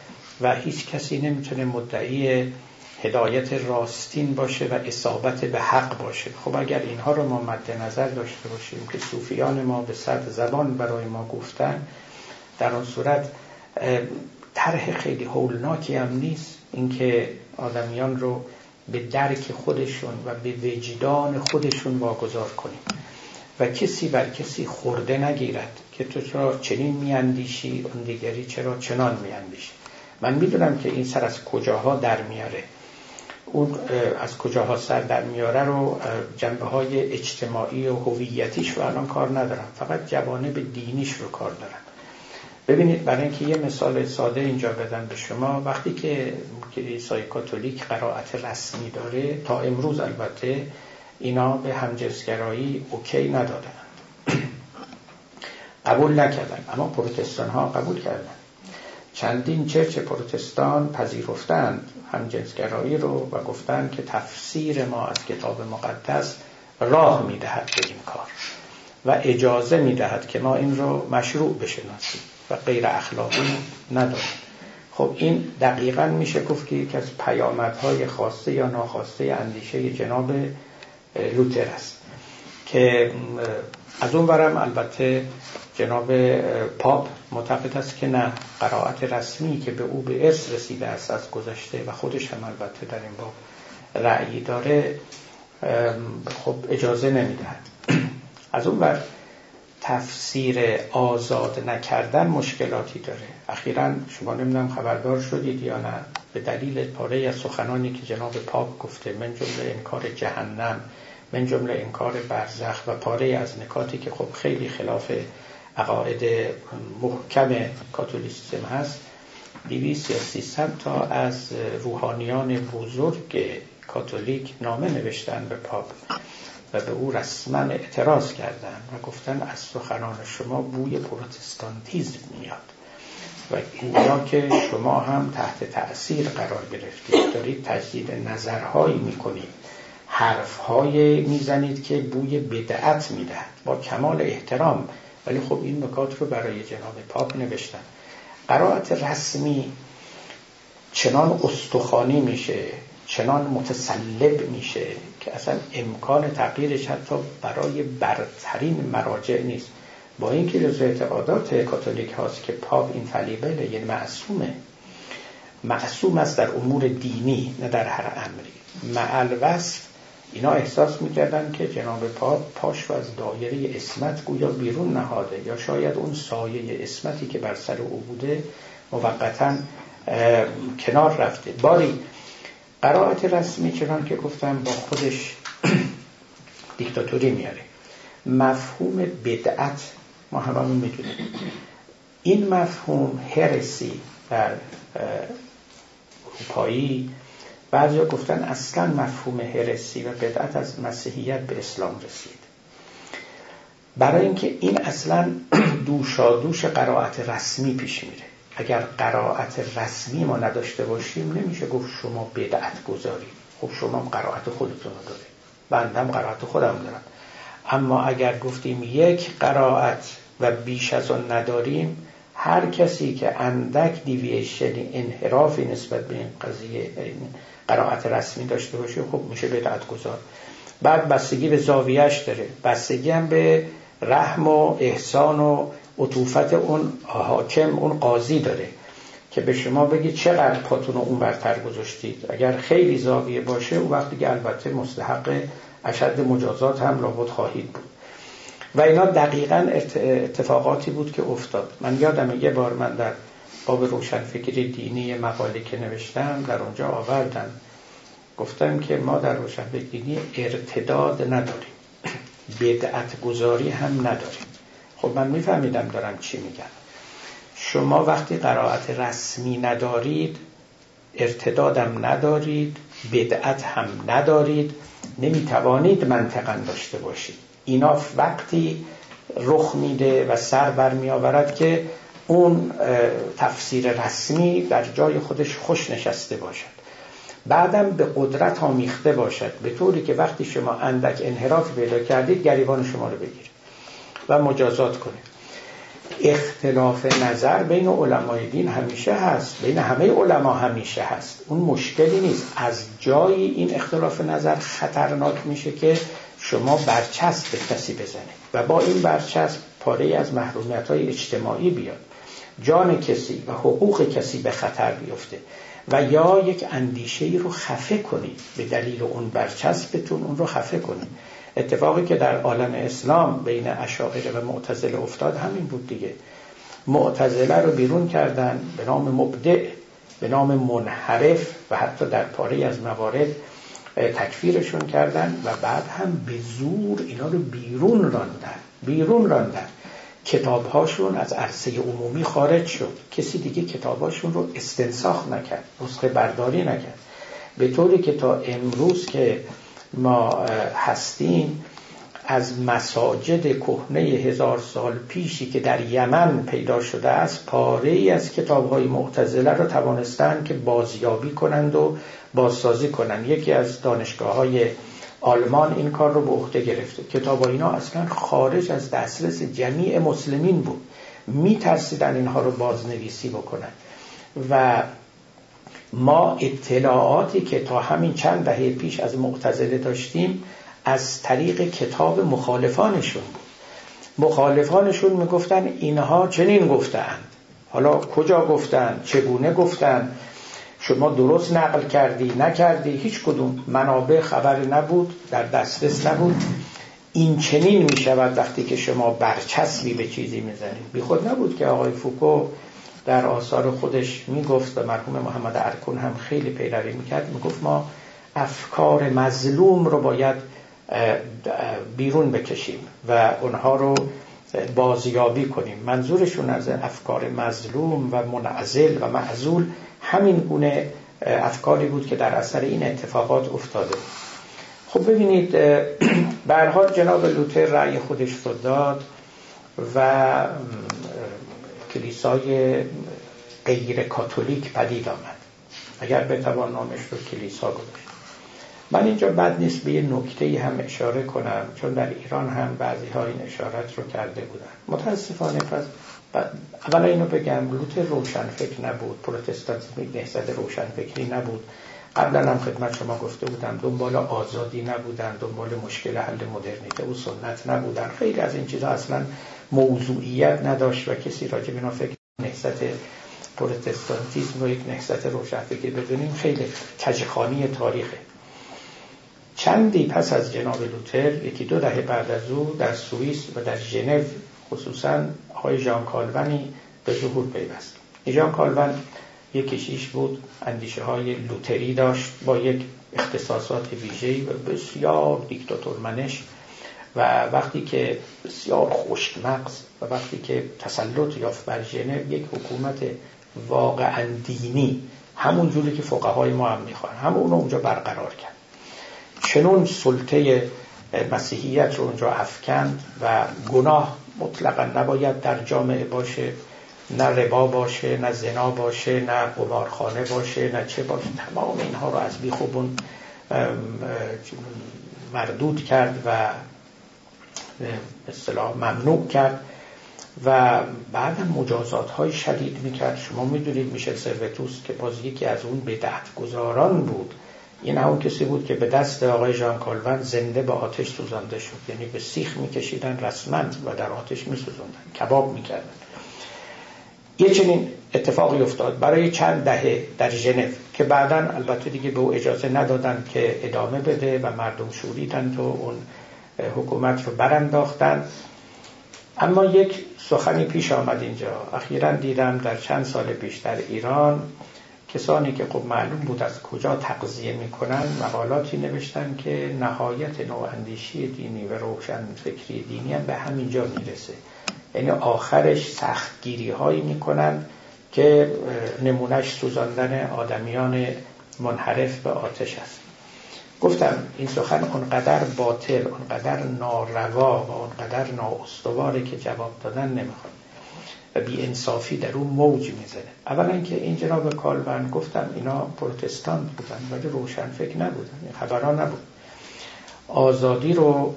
و هیچ کسی نمی‌تونه مدعی هدایت راستین باشه و اصابت به حق باشه. خب اگر اینها رو ما مد نظر داشته باشیم که صوفیان ما به صد زبان برای ما گفتن در آن صورت طرح خیلی هولناکی هم نیست. اینکه آدمیان رو به درک خودشون و به وجدان خودشون واگذار کنیم. و کسی بر کسی خورده نگیرد که تو چرا چنین میاندیشی اون دیگری چرا چنان میاندیشی. من می‌دونم که این سر از کجاها در میاره. اون از کجاها سر در میاره رو جنبه های اجتماعی و هویتیش رو الان کار ندارم فقط جوانب دینیش رو کار دارم ببینید برای اینکه یه مثال ساده اینجا بدم به شما وقتی که کلیسای کاتولیک قرائت رسمی داره تا امروز البته اینا به همجنسگرایی اوکی ندادن. قبول نکردن اما پروتستان ها قبول کردن. چندین چرچ پروتستان پذیرفتند. همجنسگرایی رو و گفتند که تفسیر ما از کتاب مقدس راه می‌دهد به این کار. و اجازه می‌دهد که ما این رو مشروع بشناسیم و غیر اخلاقی نداریم. خب این دقیقا میشه گفت که یکی از پیامدهای خاصه یا ناخواسته اندیشه جناب لوتر است که از اون برم البته جناب پاپ معتقد است که نه. قرائت رسمی که به او به ارث رسیده است از گذشته و خودش هم البته در این باب رأیی داره خب اجازه نمی‌دهد. از اون بر تفسیر آزاد نکردن مشکلاتی داره. اخیرا شما نمی‌دونم خبردار شدید یا نه. به دلیل پاره از سخنانی که جناب پاپ گفته من جمله انکار جهنم من جمله انکار برزخ و پاره از نکاتی که خب خیلی خلاف عقاعد محکم کاتولیسیسم هست. دیویس یا تا از روحانیان بزرگ کاتولیک نامه نوشتن به پاپ و به او رسما اعتراض کردند و گفتن از سخنان شما بوی پروتستانتیزم میاد. و اینجا که شما هم تحت تأثیر قرار گرفتید دارید تجدید نظرهایی می‌کنید. حرفهایی می‌زنید که بوی بدعت می‌دهد. با کمال احترام ولی خب این نکات رو برای جناب پاپ نوشتن. قرائت رسمی چنان استخوانی میشه چنان متسلب میشه که اصلا امکان تغییرش حتی برای برترین مراجع نیست. با اینکه جزو اعتقادات کاتولیک هاست که پاپ این فلیبله یعنی معصومه. معصوم است در امور دینی نه در هر امری. معل وصف اینا احساس می‌کردن که جناب پاپ پاش رو از دایره اسمت گویا بیرون نهاده یا شاید اون سایه اسمتی که بر سر او بوده موقتا کنار رفته. باری قرائت رسمی چنان که گفتم با خودش دیکتاتوری میاره. مفهوم بدعت ما هممون می‌دونیم. این مفهوم هرسی در اروپایی بعضی گفتن اصلا مفهوم هرسی و بدعت از مسیحیت به اسلام رسید. برای اینکه این اصلا دوشا دوش قرائت رسمی پیش میره. اگر قرائت رسمی ما نداشته باشیم نمیشه گفت شما بدعت گذاری. خب شما قرائت خودتون رو دارید. بندم قرائت خودم دارم. اما اگر گفتیم یک قرائت و بیش از آن نداریم هر کسی که اندک دیویشن انحرافی نسبت به این قضیه قرائت رسمی داشته باشه خب میشه بدعت گذار. بعد بستگی به زاویهش داره. بستگی هم به رحم و احسان و عطوفت اون حاکم اون قاضی داره که به شما بگی چقدر پاتون اون برتر گذاشتید. اگر خیلی زاویه باشه اون وقتی که البته مستحق اشد مجازات هم لابد خواهید بود. و اینا دقیقا اتفاقاتی بود که افتاد. من یادم یه بار من در باب روشنفکری دینی مقاله که نوشتم در اونجا آوردم. گفتم که ما در روشنفکری دینی ارتداد نداریم. بدعت گذاری هم نداریم. خب من میفهمیدم دارم چی میگم. شما وقتی قرائت رسمی ندارید ارتدادم ندارید بدعت هم ندارید نمی‌توانید منطقا داشته باشید. اینا وقتی رخ میده و سر بر می آورد که اون تفسیر رسمی در جای خودش خوش نشسته باشد. بعدم به قدرت آمیخته باشد. به طوری که وقتی شما اندک انحراف پیدا کردید گریبان شما رو بگیرید و مجازات کنید. اختلاف نظر بین علمای دین همیشه هست بین همه علما همیشه هست. اون مشکلی نیست. از جایی این اختلاف نظر خطرناک میشه که شما برچسب به کسی بزنید. و با این برچسب پاره از محرومیت های اجتماعی بیاد. جان کسی و حقوق کسی به خطر بیفته و یا یک اندیشه ای رو خفه کنید به دلیل اون برچسبتون اون رو خفه کنید اتفاقی که در عالم اسلام بین اشاعره و معتزله افتاد همین بود دیگه. معتزله رو بیرون کردن به نام مبدع به نام منحرف و حتی در پاره از موارد تکفیرشون کردن و بعد هم به زور اینا رو بیرون راندن بیرون راندن. کتابهاشون از عرصه عمومی خارج شد. کسی دیگه کتابهاشون رو استنساخ نکرد نسخه برداری نکرد. به طوری که تا امروز که ما هستیم از مساجد کهنه هزار سال پیشی که در یمن پیدا شده است پاره ای از کتاب های معتزله را توانستند که بازیابی کنند و بازسازی کنند. یکی از دانشگاه های آلمان این کار رو به عهده گرفته. کتاب اینا اصلا خارج از دسترس جمیع مسلمین بود. میترسیدن اینها رو بازنویسی بکنن. و ما اطلاعاتی که تا همین چند دهه پیش از معتزله داشتیم از طریق کتاب مخالفانشون بود. مخالفانشون می‌گفتن اینها چنین گفتند حالا کجا گفتند چگونه گفتند شما درست نقل کردی نکردی هیچ کدوم منابع خبری نبود در دسترس نبود. این چنین می شود وقتی که شما برچسبی به چیزی می‌زنید. بی خود نبود که آقای فوکو در آثار خودش می‌گفت و مرحوم محمد ارکون هم خیلی پیروی می‌کرد. می‌گفت ما افکار مظلوم رو باید بیرون بکشیم و اونها رو بازیابی کنیم. منظورشون از افکار مظلوم و منعزل و معزول همین گونه افکاری بود که در اثر این اتفاقات افتاده. خب ببینید حال جناب لوتر رأی خودش رو داد و کلیسای غیر کاتولیک پدید آمد. اگر بتوان نامش رو کلیسا گذاشت. من اینجا بد نیست به یه نکته هم اشاره کنم چون در ایران هم بعضی ها این اشارت رو کرده بودن. متاسفانه پس اولا اینو بگم لوتر روشنفکر نبود پروتستانتیسم نهضت روشنفکری نبود. قبلا هم خدمت شما گفته بودم دنبال آزادی نبودن دنبال مشکل حل مدرنیته و سنت نبودن. خیلی از این چیزها اصلا موضوعیت نداشت و کسی راجع به فکر نهضت پروتستانتیسم و یک نهضت روشنفکری بدونیم خیلی کجخانی تاریخه. چندی پس از جناب لوتر یکی دو دهه بعد از او در سوئیس و در ژنو خصوصا آقای ژان کالونی به ظهور پیوست. ژان کالون یک کشیش بود اندیشه های لوتری داشت با یک اختصاصات ویژه‌ای و بسیار دیکتاتور منش و وقتی که بسیار خشک مغز و وقتی که تسلط یافت بر ژنو یک حکومت واقعا دینی همون جوری که فقهای ما هم می‌خوان همون اونجا برقرار کرد. چنون سلطه مسیحیت رو اونجا افکند و گناه مطلقا نباید در جامعه باشه نه ربا باشه نه زنا باشه نه قمارخانه باشه نه چه باشه. تمام اینها رو از بیخوبون مردود کرد و اصطلاح ممنوع کرد و بعدم مجازات های شدید می‌کرد. شما می‌دونید میشه سروتوس که باز یکی از اون بدعت گذاران بود. این همون کسی بود که به دست آقای ژان کالون زنده به آتش سوزانده شد. یعنی به سیخ میکشیدن رسما و در آتش میسوزاندن کباب می‌کردن. یه چنین اتفاقی افتاد. برای چند دهه در ژنو که بعدا البته دیگه به او اجازه ندادن که ادامه بده و مردم شوریدن تو اون حکومت رو برانداختن. اما یک سخنی پیش آمد اینجا. اخیرا دیدم در چند سال پیش در ایران کسانی که خب معلوم بود از کجا تقضیه می‌کنن مقالاتی نوشتن که نهایت نواندیشی دینی و روشن فکری دینی هم به همینجا می‌رسه. یعنی آخرش سختگیری هایی می‌کنن که نمونش سوزاندن آدمیان منحرف به آتش است. گفتم این سخن اونقدر باطل اونقدر ناروا و اونقدر نااستواره که جواب دادن نمی‌خواد. و بی انصافی در اون موج می‌زنه. اولا که این جناب کالبن گفتم اینا پروتستانت بودن ولی روشن فکر نبودن خبران نبود. آزادی رو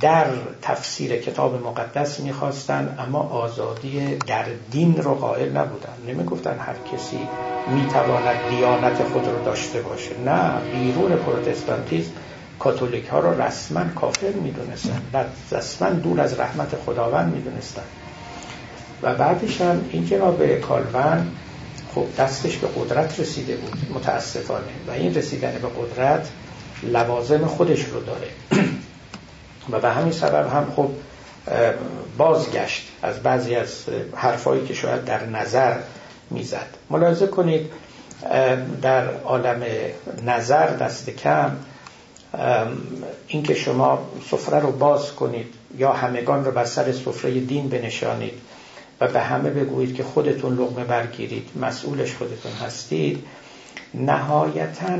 در تفسیر کتاب مقدس می‌خواستن اما آزادی در دین رو قائل نبودن. نمی‌گفتن هر کسی می‌تواند دیانت خود رو داشته باشه. نه بیرون پروتستانتیزم کاتولیک ها رو رسما کافر می‌دونستن رسما دور از رحمت خداوند می‌دونستن. و بعدش هم این جناب کالون خب دستش به قدرت رسیده بود متاسفانه. و این رسیدن به قدرت لوازم خودش رو داره. و به همین سبب هم خب بازگشت از بعضی از حرفایی که شاید در نظر می‌زد. ملاحظه کنید در عالم نظر دست کم اینکه شما سفره رو باز کنید یا همگان رو بر سر سفره دین بنشانید و به همه بگویید که خودتون لغمه برگیرید مسئولش خودتون هستید نهایتا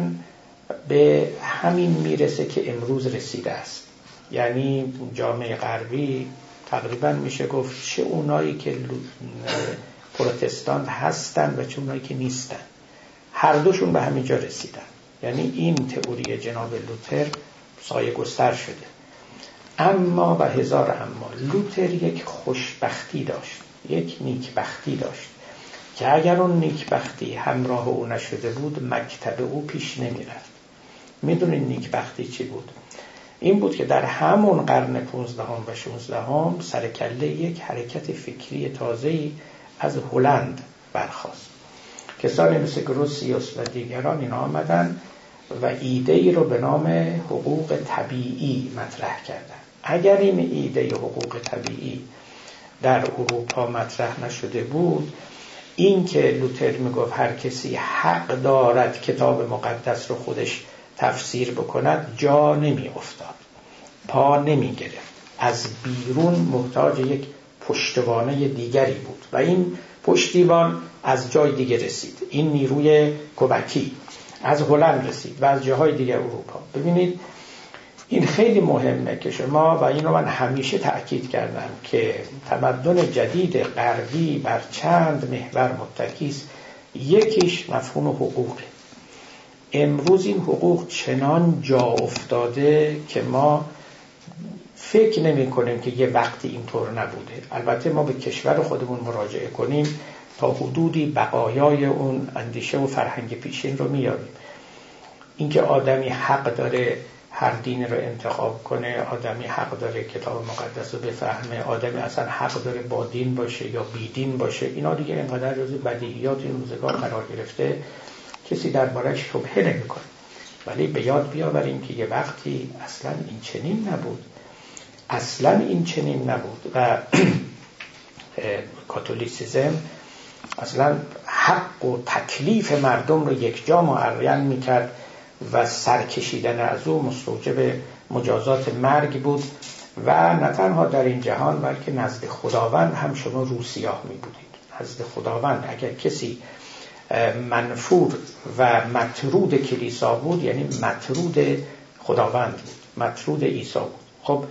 به همین می‌رسه که امروز رسیده است. یعنی جامعه غربی تقریبا میشه گفت چه اونایی که پروتستان هستن و چه اونایی که نیستن. هر دوشون به همینجا رسیدن. یعنی این تئوری جناب لوتر سایه گستر شده. اما و هزار اما لوتر یک خوشبختی داشت. یک نیکبختی داشت که اگر اون نیکبختی همراه او نشده بود مکتب او پیش نمی‌رفت. می‌دونین نیکبختی چی بود؟ این بود که در همون قرن 15 و 16 هم سرکله یک حرکت فکری تازه‌ای از هلند برخواست کسانی مثل گروسیوس و دیگران اینا آمدن و ایده ای رو به نام حقوق طبیعی مطرح کردن. اگر این ایده حقوق طبیعی در اروپا مطرح نشده بود. این که لوتر می‌گفت هر کسی حق دارد کتاب مقدس رو خودش تفسیر بکند جا نمی افتاد پا نمی گرفت از بیرون محتاج یک پشتوانه دیگری بود. و این پشتیبان از جای دیگه رسید. این نیروی کمکی از هلند رسید و از جاهای دیگه اروپا. ببینید این خیلی مهمه که شما و اینو من همیشه تأکید کردم که تمدن جدید غربی بر چند محور متکیست یکیش مفهوم حقوقه امروز این حقوق چنان جا افتاده که ما فکر نمی کنیم که یه وقتی اینطور نبوده. البته ما به کشور خودمون مراجعه کنیم تا حدودی بقایای اون اندیشه و فرهنگ پیشین رو میابیم اینکه آدمی حق داره هر دین رو انتخاب کنه آدمی حق داره کتاب مقدس رو بفهمه آدمی اصلا حق داره با دین باشه یا بی دین باشه. اینا دیگه انقدر جز بدیهیات این روزگار قرار گرفته کسی دربارش شبهه نمی‌کنه. ولی به یاد بیاوریم که یه وقتی اصلا این چنین نبود. اصلا این چنین نبود و کاتولیسیزم اصلا حق و تکلیف مردم رو یک جا معین می‌کرد. و سرکشیدن از او مستوجب مجازات مرگ بود و نه تنها در این جهان بلکه نزد خداوند هم شما روسیاه می بودید. نزد خداوند. اگر کسی منفور و مطرود کلیسا بود یعنی مطرود خداوند بود مطرود عیسی بود. خب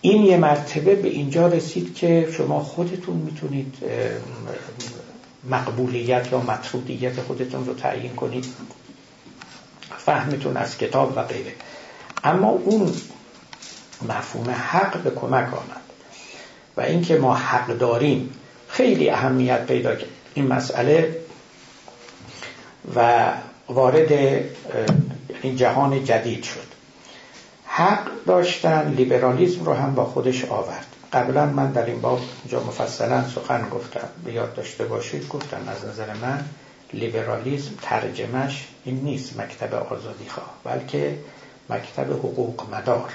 این یه مرتبه به اینجا رسید که شما خودتون می‌تونید مقبولیت یا مطرودیت خودتون رو تعیین کنید. فهمتون از کتاب و غیره. اما اون مفهوم حق به کمک آمد. و اینکه ما حق داریم خیلی اهمیت پیدا کرد. این مسئله و وارد این جهان جدید شد. حق داشتن لیبرالیزم رو هم با خودش آورد. قبلا من در این باب جا مفصلا سخن گفتم. به یاد داشته باشید گفتم از نظر من. لیبرالیزم ترجمهش این نیست مکتب آزادی خواه بلکه مکتب حقوق مدار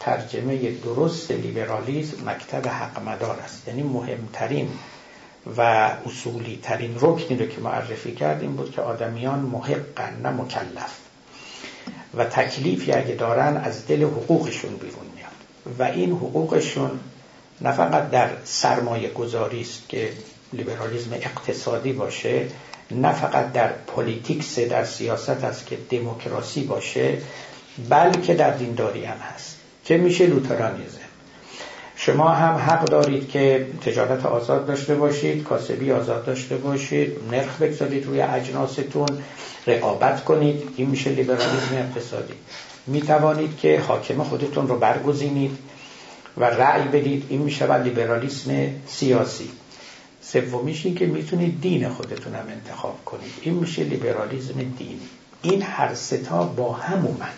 ترجمه درست لیبرالیزم مکتب حق مدار است. یعنی مهمترین و اصولی ترین رکنی رو که معرفی کردیم بود که آدمیان محقن نه مکلف. و تکلیفی اگه دارن از دل حقوقشون بیرون میاد. و این حقوقشون نه فقط در سرمایه گذاری است که لیبرالیزم اقتصادی باشه نه فقط در politics در سیاست است که دموکراسی باشه بلکه در دینداری هم هست. که میشه؟ لوترانیزم. شما هم حق دارید که تجارت آزاد داشته باشید کاسبی آزاد داشته باشید نرخ بگذارید روی اجناستون رقابت کنید. این میشه لیبرالیسم اقتصادی. می توانید که حاکم خودتون رو برگزینید و رأی بدید. این میشه لیبرالیسم سیاسی. سومیش این که می‌تونید دین خودتون هم انتخاب کنید این میشه لیبرالیسم دینی این هر ستا با هم اومد.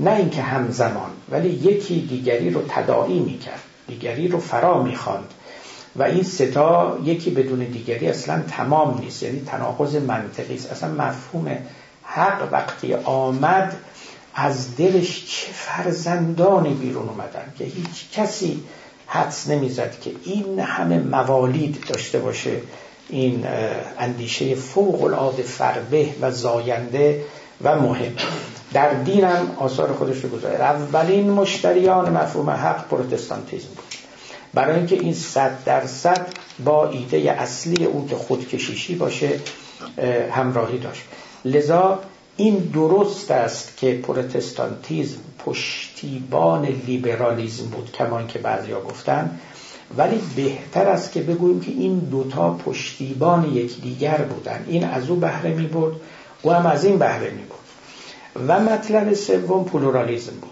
نه اینکه همزمان ولی یکی دیگری رو تداعی می‌کرد دیگری رو فرا می‌خواند. و این ستا یکی بدون دیگری اصلا تمام نیست. یعنی تناقض منطقی است. اصلا مفهوم حق وقتی آمد از دلش چه فرزندانی بیرون اومدن؟ که هیچ کسی حدس نمی‌زد که این همه موالید داشته باشه. این اندیشه فوق العاده فربه و زاینده و مهم. در دینم آثار خودش رو گذاره اولین مشتریان مفهوم حق پروتستانتیزم بود. برای اینکه این صد درصد با ایده اصلی او که خودکشیشی باشه همراهی داشت. لذا این درست است که پروتستانتیزم پشتیبان لیبرالیزم بود کمان که بعضیا گفتن. ولی بهتر است که بگوییم که این دوتا پشتیبان یکدیگر بودن. این از او بهره می‌برد او هم از این بهره می‌برد و مطلب سوم پلورالیزم بود.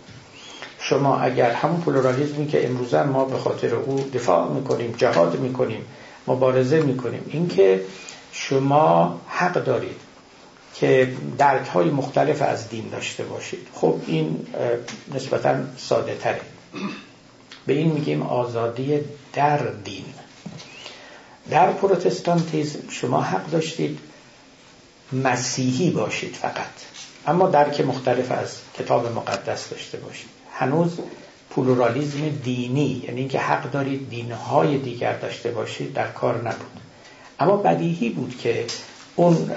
شما اگر همون پلورالیزمی که امروزا ما به خاطر او دفاع می‌کنیم جهاد می‌کنیم مبارزه می‌کنیم اینکه شما حق دارید که درک های مختلف از دین داشته باشید. خب این نسبتا ساده تره. به این میگیم آزادی در دین. در پروتستانتیزم شما حق داشتید مسیحی باشید فقط. اما درک مختلف از کتاب مقدس داشته باشید. هنوز پلورالیزم دینی یعنی اینکه حق دارید دینهای دیگر داشته باشید در کار نبود. اما بدیهی بود که اون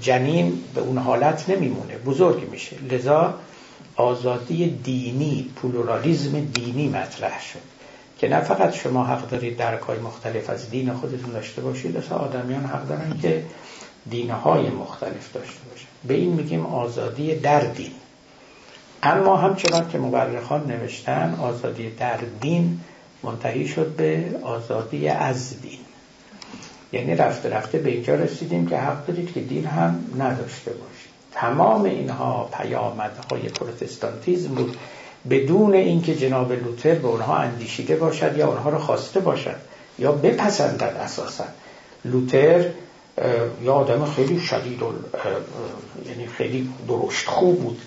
جنین به اون حالت نمیمونه بزرگ میشه. لذا آزادی دینی پلورالیزم دینی مطرح شد. که نه فقط شما حق دارید درکای مختلف از دین خودتون داشته باشید اصلا آدمیان حق دارن که دینهای مختلف داشته باشید به این میگیم آزادی در دین. اما همچنان که مورخان نوشتن آزادی در دین منتهی شد به آزادی از دین. یعنی رفته رفته به اینجا رسیدیم که حق دارید که دین هم نداشته باشید. تمام اینها پیامدهای پروتستانتیزم بود. بدون اینکه جناب لوتر به اونها اندیشیده باشد یا اونها رو خواسته باشد یا بپسندد اساسا. لوتر یا آدم خیلی شدید و یعنی خیلی درشت خوب بود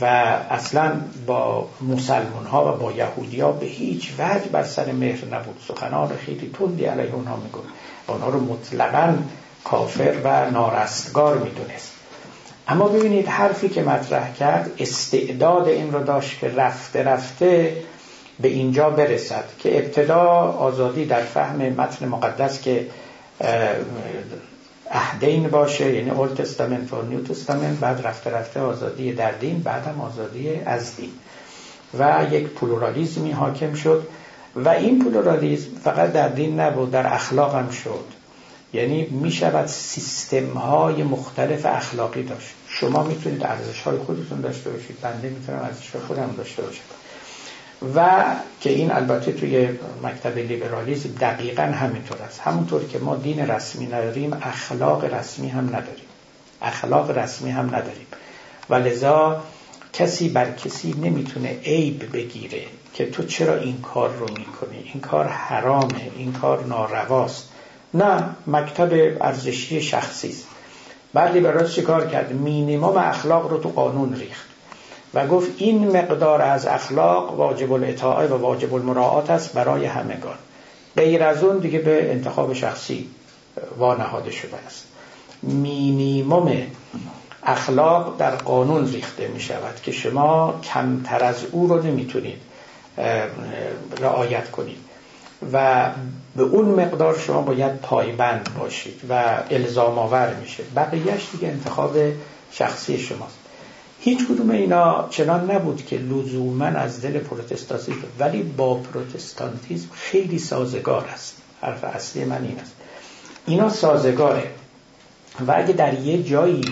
و اصلا با مسلمان ها و با یهودی ها به هیچ وجه بر سر مهر نبود. سخنان خیلی تندی علیه اونها می‌گفت. اونها رو مطلقا کافر و نارستگار می‌دونست. اما ببینید حرفی که مطرح کرد استعداد این رو داشت که رفته رفته به اینجا برسد که ابتدا آزادی در فهم متن مقدس که اهدین باشه یعنی اول تستامنت و نیو تستامنت بعد رفته رفته آزادی در دین بعدم آزادی از دین. و یک پلورالیزمی حاکم شد. و این پلورالیزم فقط در دین نبود در اخلاق هم شد. یعنی می شود سیستم های مختلف اخلاقی داشت. شما می‌تونید ارزش های خودتون داشته باشید بنده می‌تونم ارزش های خودم داشته باشم. و که این البته توی مکتب لیبرالیسم دقیقا همینطور است. همونطور که ما دین رسمی نداریم اخلاق رسمی هم نداریم. اخلاق رسمی هم نداریم. و لذا کسی بر کسی نمی‌تونه عیب بگیره. که تو چرا این کار رو می‌کنی؟ این کار حرامه این کار نارواست. نه مکتب ارزشی شخصی است. بعد لیبرال چیکار کرد؟ مینیمم اخلاق رو تو قانون ریخت. و گفت این مقدار از اخلاق واجب الاطاعه و واجب المراعات است برای همگان. غیر از اون دیگه به انتخاب شخصی وانهاده شده است. مینیمم اخلاق در قانون ریخته می شود که شما کمتر از او رو نمی‌تونید رعایت کنید. و به اون مقدار شما باید پایبند باشید و الزام آور میشه بقیهش دیگه انتخاب شخصی شماست. هیچ کدوم اینا چنان نبود که لزوما از دل پروتستانتیسم ولی با پروتستانتیزم خیلی سازگار است. حرف اصلی من این است. اینا سازگاره. و اگه در یه جایی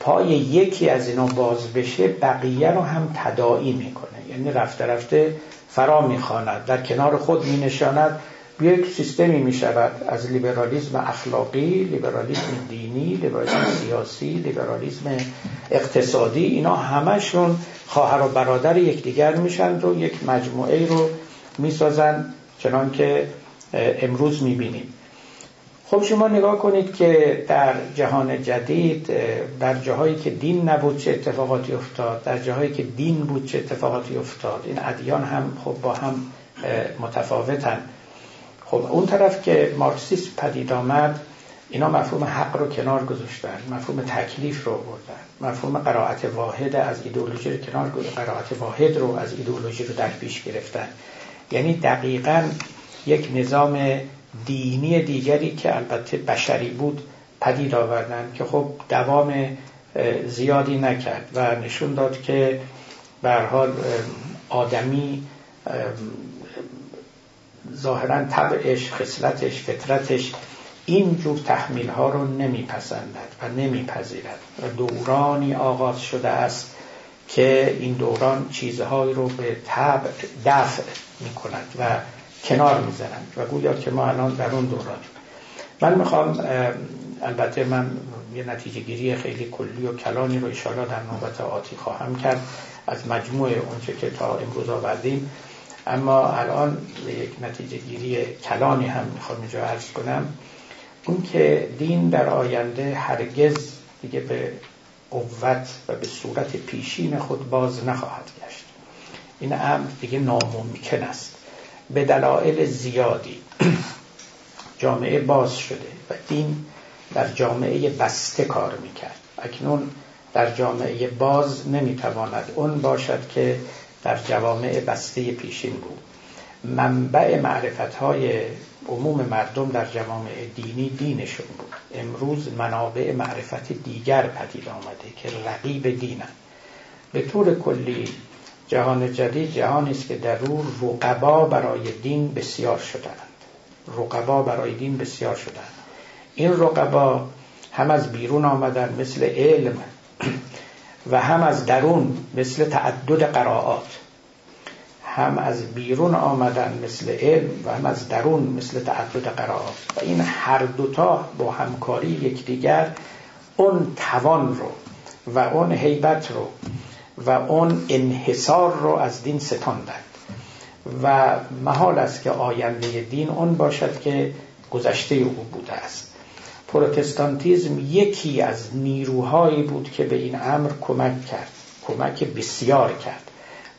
پای یکی از اینا باز بشه بقیه رو هم تداعی می‌کنه. یعنی رفته رفته فرا می‌خواند در کنار خود مینشاند. یک سیستمی می شود از لیبرالیسم اخلاقی لیبرالیسم دینی لیبرالیسم سیاسی لیبرالیسم اقتصادی. اینا همشون خواهر و برادر یکدیگر میشن و یک مجموعه رو می‌سازن چنان که امروز می‌بینیم. خب شما نگاه کنید که در جهان جدید در جاهایی که دین نبود چه اتفاقاتی افتاد در جاهایی که دین بود چه اتفاقاتی افتاد. این ادیان هم خب با هم متفاوتن. خب اون طرف که مارکسیسم پدید آمد اینا مفهوم حق رو کنار گذاشتن مفهوم تکلیف رو بردن مفهوم قرائت واحد از ایدئولوژی رو کنار گذاشتن قرائت واحد رو از ایدئولوژی رو در پیش گرفتن. یعنی دقیقا یک نظام دینی دیگری که البته بشری بود پدید آوردن که خب دوام زیادی نکرد و نشون داد که به حال آدمی ظاهرا طبعش خصلتش فطرتش این جور تحمیل ها رو نمیپسندد و نمیپذیرد و دورانی آغاز شده است که این دوران چیزهایی رو به طبع دفع می کند و کنار می‌زنند و گویا که ما الان در اون دوران من می‌خوام البته من یه نتیجه گیری خیلی کلی و کلانی رو ایشالا در نوبت آتی خواهم کرد از مجموع اونچه که تا امروز آوردیم. اما الان یک نتیجه گیری کلانی هم می‌خوام اینجا عرض کنم. اون که دین در آینده هرگز دیگه به قوت و به صورت پیشین خود باز نخواهد گشت. این امر دیگه ناممکن است. به دلایل زیادی جامعه باز شده و دین در جامعه بسته کار می‌کرد. اکنون در جامعه باز نمی‌تواند اون باشد که در جوامع بسته پیشین بود. منبع معرفت های عموم مردم در جوامع دینی دینشون بود. امروز منابع معرفت دیگر پدید آمده که رقیب دینن. به طور کلی جهان جدید جهانی است که در او رقبا برای دین بسیار شدند رقبا برای دین بسیار شدند این رقبا هم از بیرون آمدن مثل علم و هم از درون مثل تعدد قرائات هم از بیرون آمدن مثل علم و هم از درون مثل تعدد قرائات. و این هر دوتا با همکاری یکدیگر اون توان رو و اون حیبت رو و اون انحصار رو از دین ستاندند. و محال است که آینده دین اون باشد که گذشته او بوده است. پروتستانتیزم یکی از نیروهایی بود که به این امر کمک کرد کمک بسیار کرد.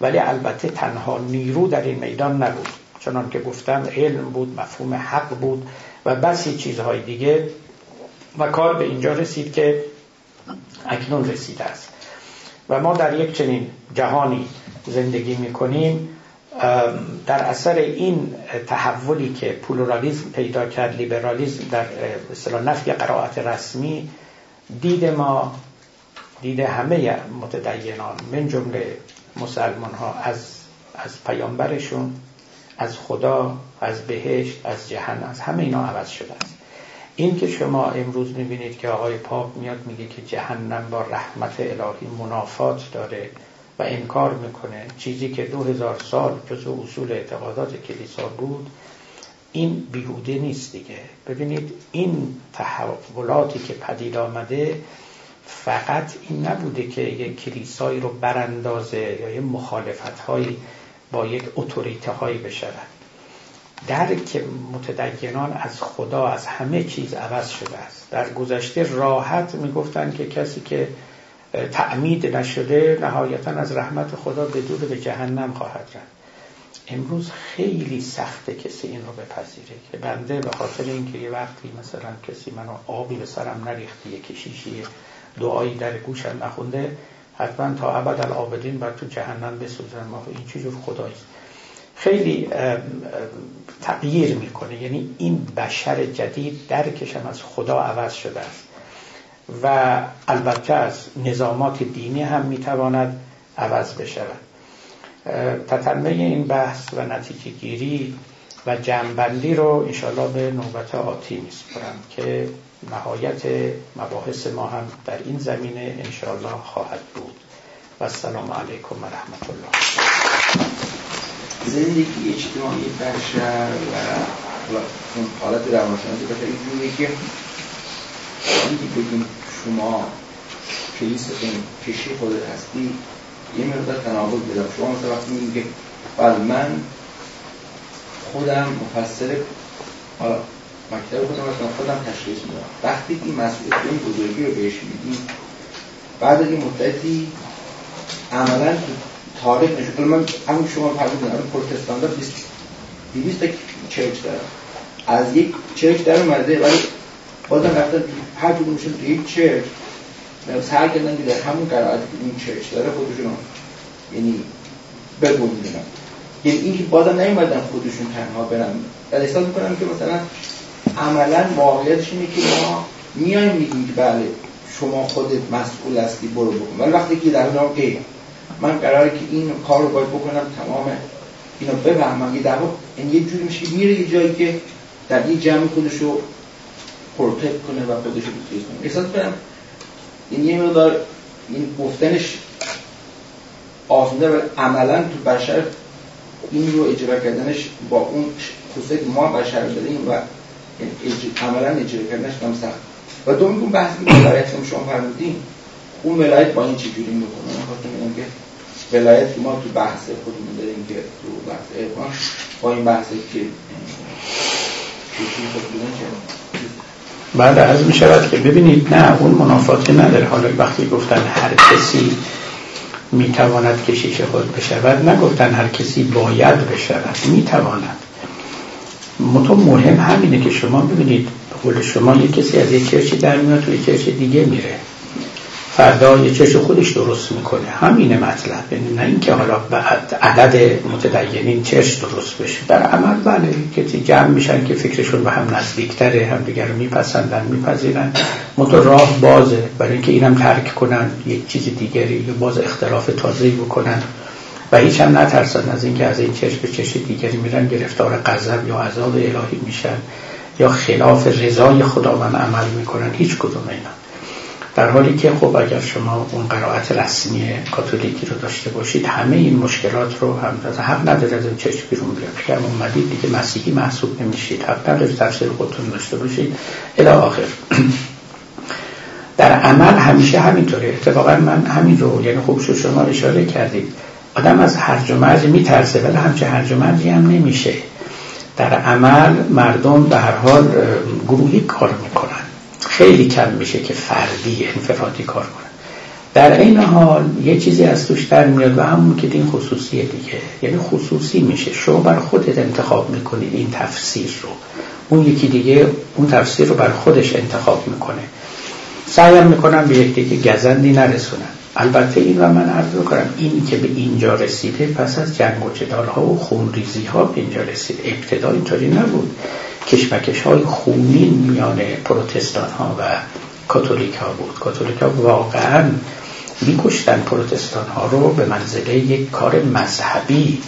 ولی البته تنها نیرو در این میدان نبود چنان که گفتم علم بود مفهوم حق بود و بسی چیزهای دیگه. و کار به اینجا رسید که اکنون رسیده است. و ما در یک چنین جهانی زندگی می‌کنیم در اثر این تحولی که پلورالیزم پیدا کرد لیبرالیزم در اصطلاح نفی قرائت رسمی دید ما دید همه متدینان من جمله مسلمان ها از از پیامبرشون از خدا از بهشت از جهنم از همه اینا عوض شده است. این که شما امروز می‌بینید که آقای پاپ میاد میگه که جهنم با رحمت الهی منافات داره و انکار می‌کنه. چیزی که دو هزار سال جزو اصول اعتقادات کلیسا بود این بیهوده نیست دیگه. ببینید این تحولاتی که پدید آمده فقط این نبوده که یک کلیسایی رو براندازه یا یه مخالفت هایی با یک اتوریته هایی بشود. درک متدینان از خدا از همه چیز عوض شده است. در گذشته راحت می‌گفتن که کسی که تعمید نشده نهایتا از رحمت خدا به دور به جهنم خواهد رفت. امروز خیلی سخته کسی این رو بپذیره که بنده به خاطر اینکه یه وقتی مثلا کسی منو آبی به سرم نریخته یه کشیشی دعایی در گوشم نخونده حتما تا ابد العابدین بر تو جهنم بسوزن. ما این چجور خداییست؟ خیلی تغییر می‌کنه. یعنی این بشر جدید درکشم از خدا عوض شده است. و البته از نظامات دینی هم می‌تواند عوض بشود. تتمه این بحث و نتیجه گیری و جنبندی رو انشاءالله به نوبت آتی میسپرم که نهایت مباحث ما هم در این زمینه انشاءالله خواهد بود. و السلام علیکم و رحمت الله. زندگی اجتماعی بشر و اون حالت روانشناسی بشر اینجوریه که اینکه بگیم شما کلیس کشی خودت هستی یه مقدار تناقض بدم شما مثلا وقتی میگید که بله من خودم مفسر حالا مکتب خودم مثلا خودم تشخیص میدم. وقتی این مسئولیت این بزرگی رو بهش میدیم بعد از این مدتی عملا تاریخ نشون من همون شما فرمودین الان پروتستان 20 200 تا چرچ دارن از یک چرچ در اومده ولی بازم رفتن هر کدومشون تو یک چرچ سعی کردن که در همون که این چرچ داره خودشون یعنی بگنجونن یعنی این که بازم نیومدن خودشون تنها برن و احساس می‌کنم که مثلا عملا واقعیتش اینه که ما میایم میگیم که بله شما خودت مسئول هستی برو بکن ولی وقتی که در نام ای من قراره که این کار رو باید بکنم تمام اینو بفهمم. یه دفعه این یه جوری میشه میره یه جایی که در یه جمع خودش رو protect کنه و خودش رو چیز کنه. احساس کنم این یه مقدار این گفتنش آسونده و عملا تو بشر این رو اجرا کردنش با اون خصوصی ما بشر داریم و عملا اجرا کردنش هم سخت. و دو میگم بحث ولایت که شما فرمودین اون ولایت با این چجوری می‌کنه؟ من خواستم که ولایت که ما تو بحث خودمون داریم که تو بحث ارفان با این بحثی که بعد از می شود که ببینید نه اون منافاتی نداره. حالا وقتی گفتن هر کسی می تواند کشیش خود بشود نگفتن هر کسی باید بشود می تواند. مهم همینه که شما ببینید قول شما یک کسی از یک چرچی در میاد توی چرچ دیگه میره. فردا یه چرچ خودش درست می‌کنه. همینه مطلب. یعنی نه اینکه حالا عدد متدینین چرچ درست بشه. در عمل بله کسی جمع میشن که فکرشون به هم نزدیکتره هم دیگر رو میپسندن میپذیرن. متو راه بازه. برای اینکه اینم ترک کنن یک چیز دیگری یا باز اختلاف تازه بکنن. و هیچ هم نترسن از اینکه از این چشم به چشم دیگری میرن گرفتار غضب یا عذاب الهی میشن یا خلاف رضای خداوند عمل می‌کنن. هیچ کدوم اینا. در حالی که خب اگر شما اون قرائت رسمی کاتولیکی رو داشته باشید همه این مشکلات رو هم از حق نداره از این چشم بیرون بیاد. اگر اومدید دیگه مسیحی محسوب نمیشید حق نداره تفسیر خودتون داشته باشید الی آخر. در عمل همیشه همینطوره. اتفاقا من همین رو یعنی خوب شد شما اشاره کردید. آدم از هرج و مرج میترسه ولی همچه هرج و مرجی هم نمیشه. در عمل مردم به هر حال گروهی کار می‌کنن. خیلی کم میشه که فردی انفرادی کار کنن در این حال یه چیزی از توش در میاد و همون که این خصوصیه دیگه. یعنی خصوصی میشه. شما بر خودت انتخاب می‌کنید این تفسیر رو. اون یکی دیگه اون تفسیر رو بر خودش انتخاب می‌کنه. سعیم می‌کنم به یک دیگه گزندی نرسونم. البته این و من عرض کنم این که به اینجا رسیده پس از جنگ و جدال ها و خونریزی ها به اینجا رسید ابتدا اینطوری نبود. کشمکش های خونین میان پروتستان ها و کاتولیک ها بود. کاتولیک ها واقعا میکشتن پروتستان ها رو به منزله یک کار مذهبی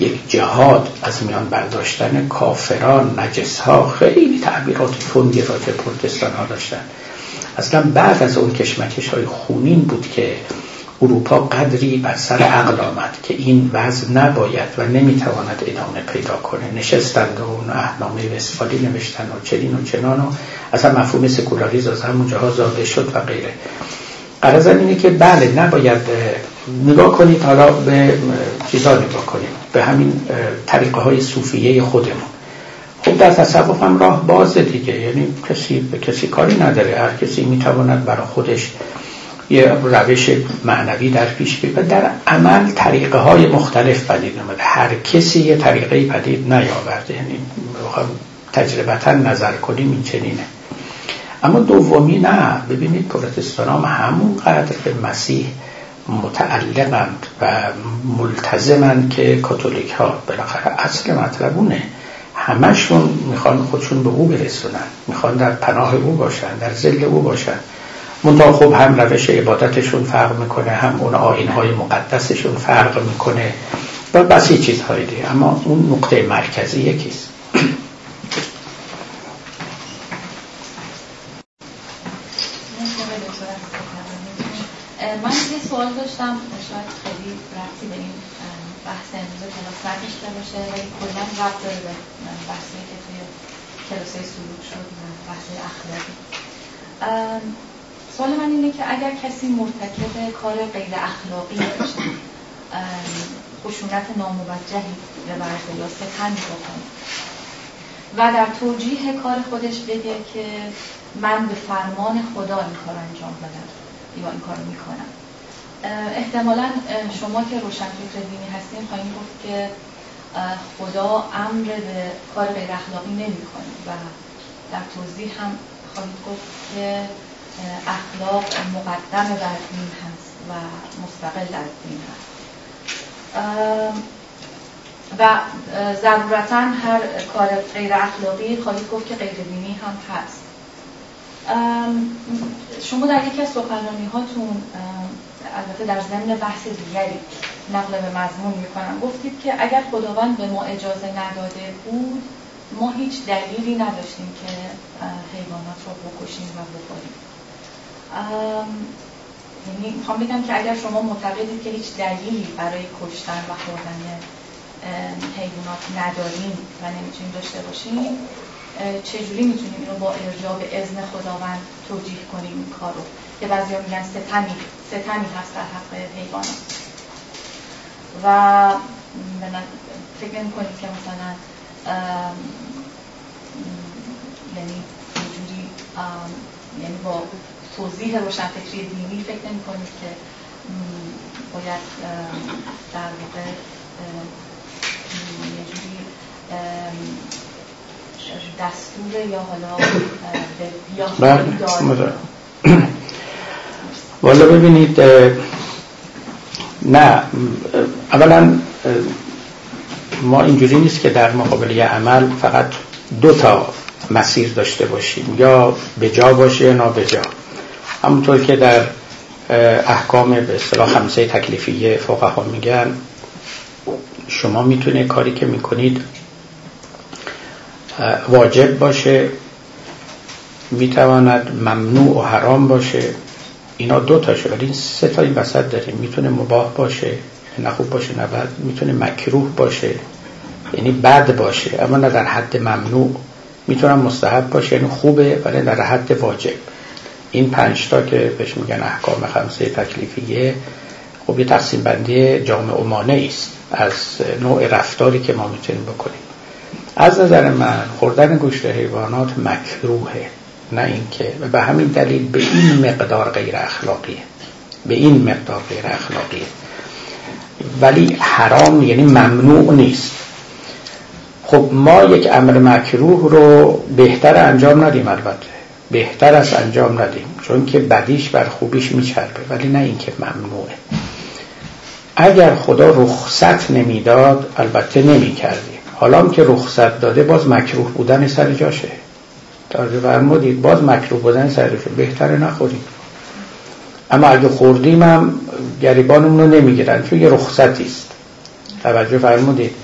یک جهاد از میان برداشتن کافران نجس ها خیلی تعبیرات تندی راجع پروتستان ها داشتن. اصلا بعد از اون کشمکش های خونین بود که اروپا قدری بر سر عقل آمد که این وضع نباید و نمی‌تواند ادامه پیدا کنه. نشستند و اون احنامه وستفالی نوشتن و چنین و چنان و اصلا مفهوم سکولاریز از همون جاها زاده شد و غیره. قرض اینه که بله نباید نگاه کنید حالا به چیزا نگاه کنید. به همین طریقه های صوفیه خودمون. خب در تصوف هم راه بازه دیگه. یعنی کسی به کسی کاری نداره. هر کسی می‌تواند برای خودش یه روش معنوی در پیش بید و در عمل طریقه های مختلف پدید نمده هر کسی یه طریقه پدید نیاورده. یعنی تجربتا نظر کنیم این چنینه. اما دومی نه. ببینید پروتستان هم همون قدر به مسیح متعلقند و ملتزمند که کاتولیک ها بالاخره اصل مطلب اونه همشون می‌خوان خودشون به او برسونن. می‌خوان در پناه او باشن در زل او باشن. منتها خب هم روش عبادتشون فرق می‌کنه هم اون های مقدسشون فرق می‌کنه و بسی چیزهایی دیگه. اما اون نقطه مرکزی یکیست من یه سوال داشتم شاید خیلی رفتی به این بحث امروز کلاس نداشته باشه ولی کلا رفت داره به بحثی که توی کلاس سلوک شد بحث اخلاقی سوال من اینه که اگر کسی مرتکب کار غیر اخلاقی باشه خشونت ناموجهی به ورزه یا ستن بکنه و در توجیه کار خودش بگه که من به فرمان خدا این کار انجام بدم یا این کار می‌کنم. احتمالا شما که روشنفکر دینی هستین خواهیم گفت که خدا امر به کار غیر اخلاقی نمی‌کنه. و در توضیح هم خواهید گفت که اخلاق مقدم بر دین هست و مستقل از دین هست. و ضرورتا هر کار غیر اخلاقی خواهید گفت که غیر دینی هم هست. شما در یکی از سخنرانی هاتون البته در ضمن بحث دیگری نقل به مضمون می‌کنم. گفتید که اگر خداوند به ما اجازه نداده بود ما هیچ دلیلی نداشتیم که حیوانات رو بکشیم و بخوریم. یعنی می‌خوام بگم که اگر شما معتقدید که هیچ دلیلی برای کشتن و خوردن حیوانات نداریم و نمی‌تونیم داشته باشیم چجوری می‌تونیم اینو با ارجاع به اذن خداوند توجیه کنیم این کار رو که بعضی میگن ستمی ستمی هست در حق حیوانات و فکر نمی کنید که مثلا یعنی اینجوری یعنی با توضیح روشنفکری دینی فکر نمی کنید که باید در واقع یه جوری دستور یا حالا بله والا ببینید نه اولا ما اینجوری نیست که در مقابل عمل فقط دو تا مسیر داشته باشیم یا به جا باشه یا نابجا. همونطور که در احکام به اصطلاح خمسه تکلیفیه فقها میگن شما می‌تونه کاری که می‌کنید واجب باشه می‌تواند ممنوع و حرام باشه. اینا دو تاشه ولی این سه تا این وسط داریم. می‌تونه مباح باشه نه خوب باشه نه بد. می‌تونه مکروه باشه یعنی بد باشه اما نه در حد ممنوع. می‌تونم مستحب باشه یعنی خوبه ولی در حد واجب. این پنج تا که بهش میگن احکام خمسه تکلیفیه خب یه تقسیم بندی جامع امانه است از نوع رفتاری که ما می‌تونیم بکنیم. از نظر من خوردن گوشت حیوانات مکروهه نه اینکه و به همین دلیل به این مقدار غیر اخلاقیه. به این مقدار غیر اخلاقیه. ولی حرام یعنی ممنوع نیست. خب ما یک امر مکروه رو بهتر انجام ندیم البته. بهتر از انجام ندیم چون که بدیش بر خوبیش میچربه ولی نه اینکه ممنوعه. اگر خدا رخصت نمی‌داد البته نمی‌کردیم. حالا که رخصت داده باز مکروه بودن سر جاشه. تازه فرمودید باز مکروه بودن سر جاشه. بهتره نخوریم. اما اگه خوردیم هم گریبانمون رو نمی‌گیرن چون یه رخصتی است. توجه فرمودید.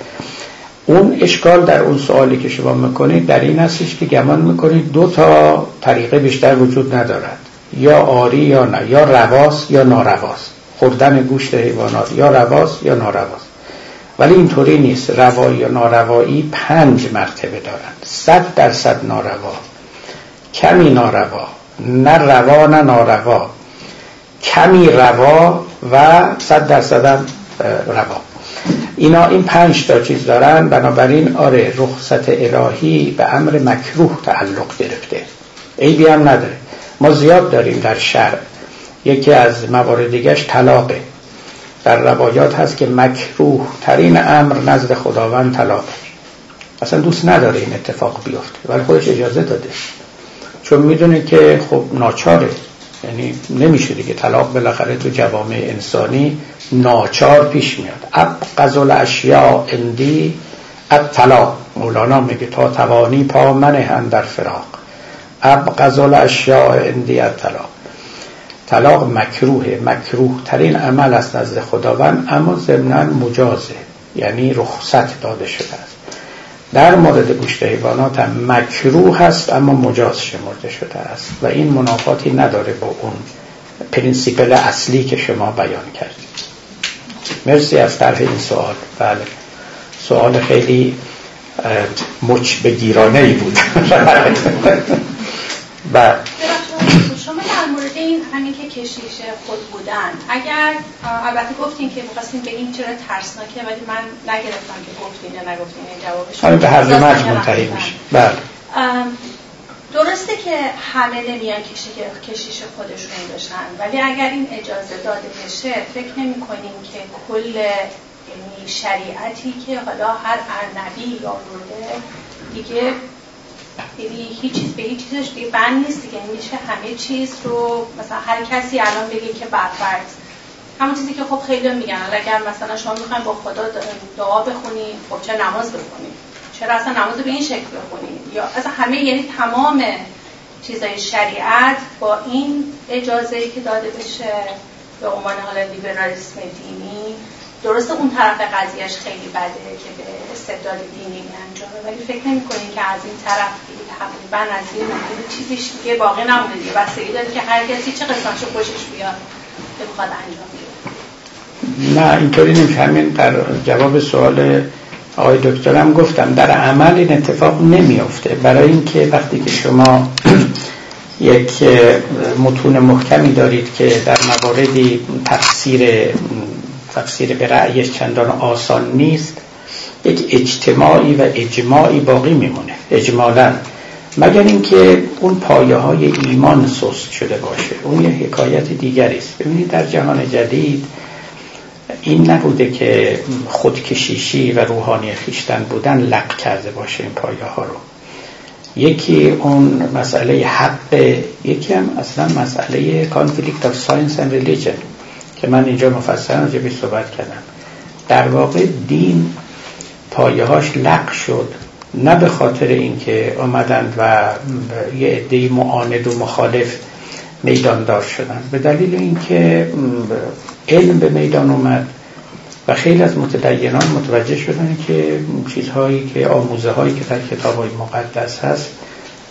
اون اشکال در اون سوالی که شما می‌کنید در این هستش که گمان می‌کنید دو تا طریقه بیشتر وجود ندارد. یا آری یا نه یا رواس یا نارواس خوردن گوشت حیوانات یا رواس یا نارواس ولی اینطوری نیست. روایی یا ناروایی پنج مرتبه دارند. صد درصد ناروا. کمی ناروا. نه روا نه ناروا. کمی روا و صد درصد روا. اینا این پنج تا چیز دارن. بنابراین آره رخصت الهی به امر مکروه تعلق گرفته. عیبی هم نداره. ما زیاد داریم در شرع. یکی از موارد دیگهش طلاقه. در روایات هست که مکروه ترین امر نزد خداوند طلاقه اصلا دوست نداره این اتفاق بیفته. ولی خودش اجازه داده. چون می‌دونه که خب ناچاره. یعنی نمیشه دیگه. طلاق بالاخره تو جوامع انسانی ناچار پیش میاد. اب قزل اشیاء اندی اب طلاق. مولانا میگه تا توانی پا منه در فراق. اب قزل اشیاء اندی اب طلاق. طلاق مکروه مکروه ترین عمل است نزد خداوند اما ضمنا مجازه. یعنی رخصت داده شده است. در مورد گوشت حیوانات هم مکروه هست اما مجاز شمرده شده است و این منافاتی نداره با اون principle اصلی که شما بیان کردید. مرسی از طرح این سوال. بله. سوال خیلی مچ بگیرانه ای بود. بله. این همین که کشیش خود بودن. اگر البته گفتین که می‌خواستین این چرا ترسناکه ولی من نگرفتم که گفتین یا نگفتین جوابش همین به هر دو منتهی میشه بله. درسته که همه نمیان کشیش خودشون بشن ولی اگر این اجازه داده بشه فکر نمی کنیم که کل یعنی شریعتی که حالا هر ارنبی یا دیگه یعنی هیچ چیز به هیچ چیزش دیگه بند نیست دیگه. میشه همه چیز رو مثلا هر کسی الان بگه که برفرض همون چیزی که خب خیلی میگن. اگر مثلا شما می‌خواین با خدا دعا بخونید خب چه نماز بخونید چرا اصلا نماز به این شکل بخونید یا اصلا همه یعنی تمام چیزای شریعت با این اجازه که داده بشه به عنوان حالا لیبرالیسم دینی. درسته اون طرف قضیهش خیلی بده که به استبداد دینی انجامه ولی فکر نمی که از این طرف تقریبا از این چیزیش دیگه باقی نمونه دیگه بستگی داره که هر کسی چه قسمتشو خوشش بیاد بخواد انجام بده. نه اینطوری نمیشه همین در جواب سوال آقای دکترم گفتم. در عمل این اتفاق نمیافته. برای اینکه وقتی که شما یک متون محکمی دارید که در مواردی تفسیر تفسیر به رأیش چندان آسان نیست یک اجتماعی و اجماعی باقی میمونه. اجمالا. مگر اینکه اون پایه های ایمان سست شده باشه. اون یه حکایت دیگری است. ببینید در جهان جدید این نبوده که خودکشیشی و روحانی خیشتن بودن لق کرده باشه این پایه ها رو. یکی اون مسئله حق یکی هم اصلا مسئله conflict of science and religion که من اینجا مفصلا راجع صحبت کردم. در واقع دین پایه هاش لق شد. نه به خاطر اینکه آمدند و یه عده معاند و مخالف میداندار شدن به دلیل اینکه علم به میدان اومد و خیلی از متدینان متوجه شدن که چیزهایی که آموزه هایی که در کتاب های مقدس هست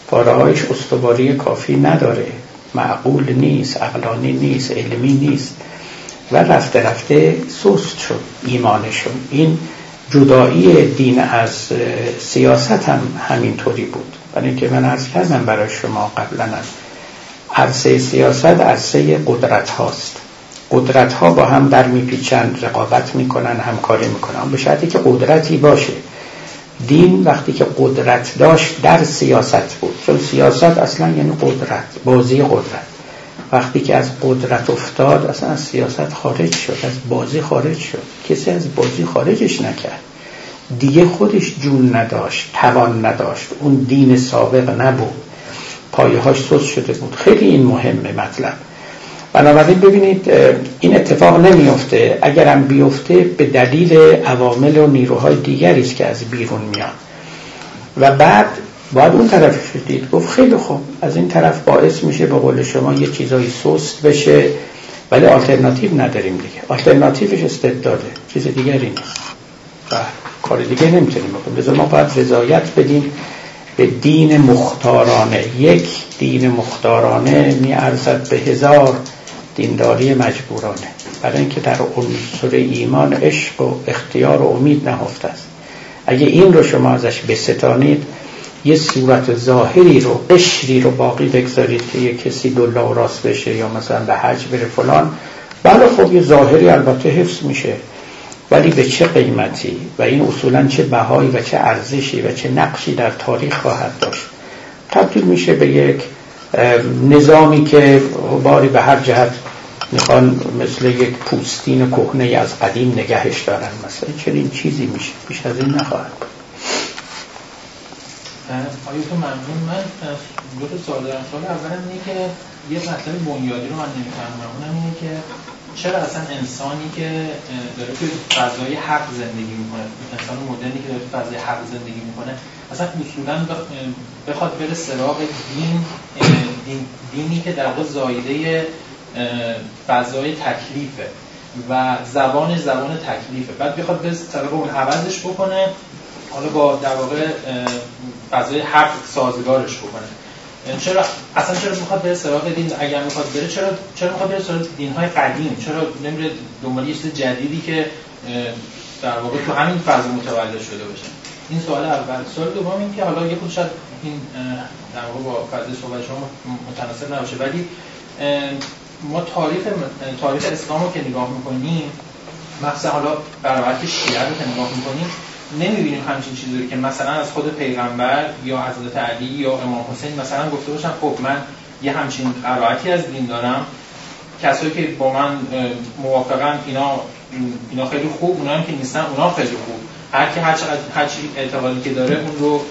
پاره استواری کافی نداره. معقول نیست عقلانی نیست علمی نیست. و رفته رفته سست شد ایمانشون این جدایی دین از سیاست هم همینطوری بود. برای اینکه من عرض کردم برای شما قبلا عرصه سیاست عرصه قدرت هاست. قدرت ها با هم در میپیچند رقابت می‌کنن همکاری می‌کنن. به شرطی که قدرتی باشه. دین وقتی که قدرت داشت در سیاست بود. چون سیاست اصلا یعنی قدرت بازی قدرت. وقتی که از قدرت افتاد اصلا از سیاست خارج شد از بازی خارج شد. کسی از بازی خارجش نکرد. دیگه خودش جون نداشت توان نداشت. اون دین سابق نبود. پایه هاش سوز شده بود. خیلی این مهمه مطلب. بنابراین ببینید این اتفاق نمیفته اگرم بیفته به دلیل عوامل و نیروهای دیگری است که از بیرون میاد و بعد باید اون طرف دید گفت خیلی خوب. از این طرف باعث میشه به قول شما یه چیزایی سست بشه ولی آلترناتیو نداریم دیگه. آلترناتیوش استبداده چیز دیگری نیست. و کار دیگه نمی‌تونیم بکنیم. ما باید رضایت بدیم به دین مختارانه. یک دین مختارانه میارزد به هزار دینداری مجبورانه. برای اینکه در عنصر ایمان عشق و اختیار و امید نهفته است. اگه این رو شما ازش بستانید یه صورت ظاهری رو قشری رو باقی بگذارید که یه کسی دلا راست بشه یا مثلا به حج بره فلان. بله خب یه ظاهری البته حفظ میشه. ولی به چه قیمتی و این اصولا چه بهایی و چه ارزشی و چه نقشی در تاریخ خواهد داشت؟ تبدیل میشه به یک نظامی که باری به هر جهت می‌خوان مثل یک پوستین کهنه از قدیم نگهش دارن. مثلا چنین چیزی میشه بیش از این نخواهد آیا تو ممنون؟ من دو تا سوال دارم. سوال اول اینه که یه مطلب بنیادی رو من نمی‌فهمم. اونم اینه که چرا اصلا انسانی که داره توی فضای حق زندگی می‌کنه انسان مدرنی که داره توی فضای حق زندگی می‌کنه اصلا اصولا بخواد بره سراغ دین, دین دینی که در واقع زایده فضای تکلیفه و زبان زبان تکلیفه. بعد بخواد به سراغ اون عوضش بکنه حالا با در واقع فضای حق سازگارش بکنه. چرا؟ اصلا چرا می‌خواد بره سراغ دین؟ اگر می‌خواد بره چرا چرا می‌خواد بره سراغ دین های قدیم؟ چرا نمیره دنبال یه جدیدی که در واقع تو همین فضا متولد شده باشه؟ این سوال اول. سوال دوم این که حالا یه خود شاید این در واقع با فضای صحبت شما متناسب نباشه. ولی ما تاریخ تاریخ اسلام رو که نگاه می‌کنیم مثلا حالا برابر شیعه رو که نگاه می‌کنیم نمی‌بینیم همچین چیزی که مثلا از خود پیغمبر یا حضرت علی یا امام حسین مثلا گفته باشن خب من یه همچین قرائتی از دین دارم. کسایی که با من موافقن اینا اینا خیلی خوب اونا هم که نیستن اونا خیلی خوب. هر کی هر چقدر هر چی که داره اون رو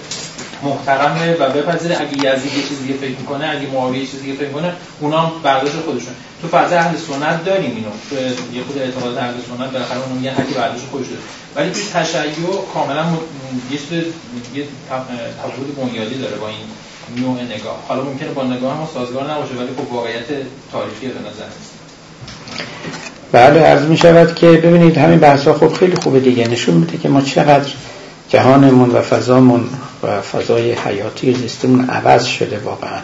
محترمه و بپذیره. اگه یزید یه چیز دیگه فکر می‌کنه اگه معاویه یه چیز فکر می‌کنه اونا هم برداشت خودشون. تو فاز اهل سنت داریم اینو. تو یه خود اعتقاد اهل سنت بالاخره اون یه حدی برداشت خودش داره. ولی تو تشیع کاملا یه چیز یه تفاوت بنیادی داره با این نوع نگاه. حالا ممکنه با نگاه ما سازگار نباشه ولی خب واقعیت تاریخی به نظر بله عرض می شود که ببینید همین بحث خب خیلی خوبه دیگه. نشون میده که ما چقدر جهانمون و فضامون و فضای حیاتی زیستمون عوض شده واقعا.